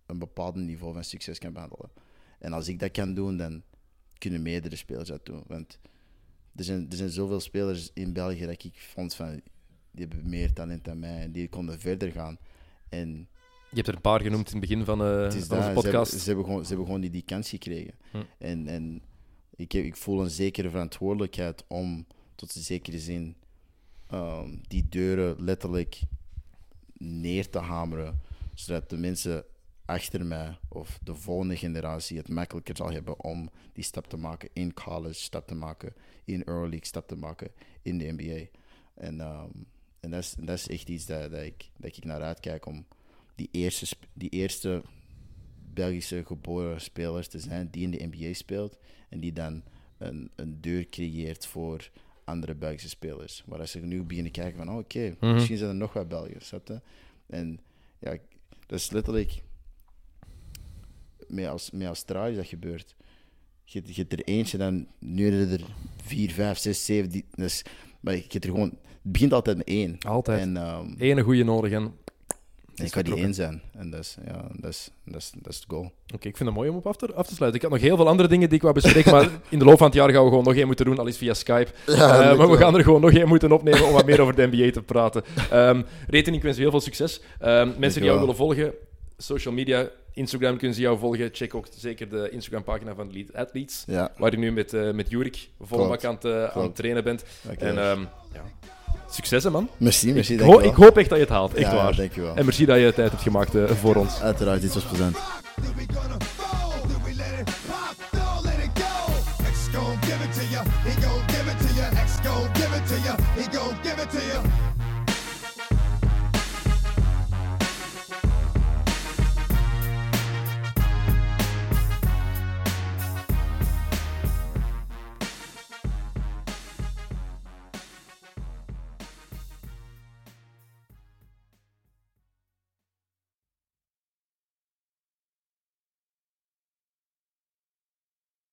een bepaald niveau van succes kan behandelen. En als ik dat kan doen, dan kunnen meerdere spelers dat doen. Want er zijn, er zijn zoveel spelers in België dat ik vond van, die hebben meer talent dan mij en die konden verder gaan. En Je hebt er een paar genoemd in het begin van, eh, het is van onze dat, ze podcast. hebben, ze hebben gewoon, ze hebben gewoon die, kans gekregen. Hm. En, en ik, heb, ik voel een zekere verantwoordelijkheid om tot een zekere zin ehm, die deuren letterlijk neer te hameren, zodat de mensen achter mij of de volgende generatie het makkelijker zal hebben om die stap te maken in college, stap te maken in Euro League, stap te maken in de NBA. En, ehm, en dat, is, dat is echt iets dat, dat, ik, dat ik naar uitkijk om die eerste, die eerste Belgische geboren spelers te zijn die in de NBA speelt en die dan een, een deur creëert voor andere Belgische spelers. Waar als ze nu beginnen kijken van, oh, oké, Mhm. misschien zijn er nog wat snap je? En ja, dat is letterlijk met, als, met Australië dat gebeurt. Je, je hebt er eentje, dan nu er er vier, vijf, zes, zeven. Die, is, maar je hebt er gewoon, het begint altijd met één. Altijd. En, ehm, Ene goede nodig. En... ik ga die één zijn. En dat is, ja, dat is, dat is, dat is de goal. Oké, ik vind het mooi om op af te, af te sluiten. Ik had nog heel veel andere dingen die ik wou bespreken, maar in de loop van het jaar gaan we gewoon nog één moeten doen, al is via Skype. Eh, maar we gaan er gewoon nog één moeten opnemen om wat meer over de NBA te praten. Ehm Reten, ik wens je heel veel succes. Ehm, mensen die jou willen volgen, social media, Instagram kunnen ze jou volgen. Check ook zeker de Instagram-pagina van Lead Athletes, Ja, waar je nu met, eh met Jurik volle bak aan het, eh, het trainen bent. En ehm, ja, succes hè, man. merci, merci. Ik, dankjewel. ho- ik hoop echt dat je het haalt, echt ja, waar. Dankjewel. En merci dat je tijd hebt gemaakt eh, voor ons. Uiteraard, dit was plezant.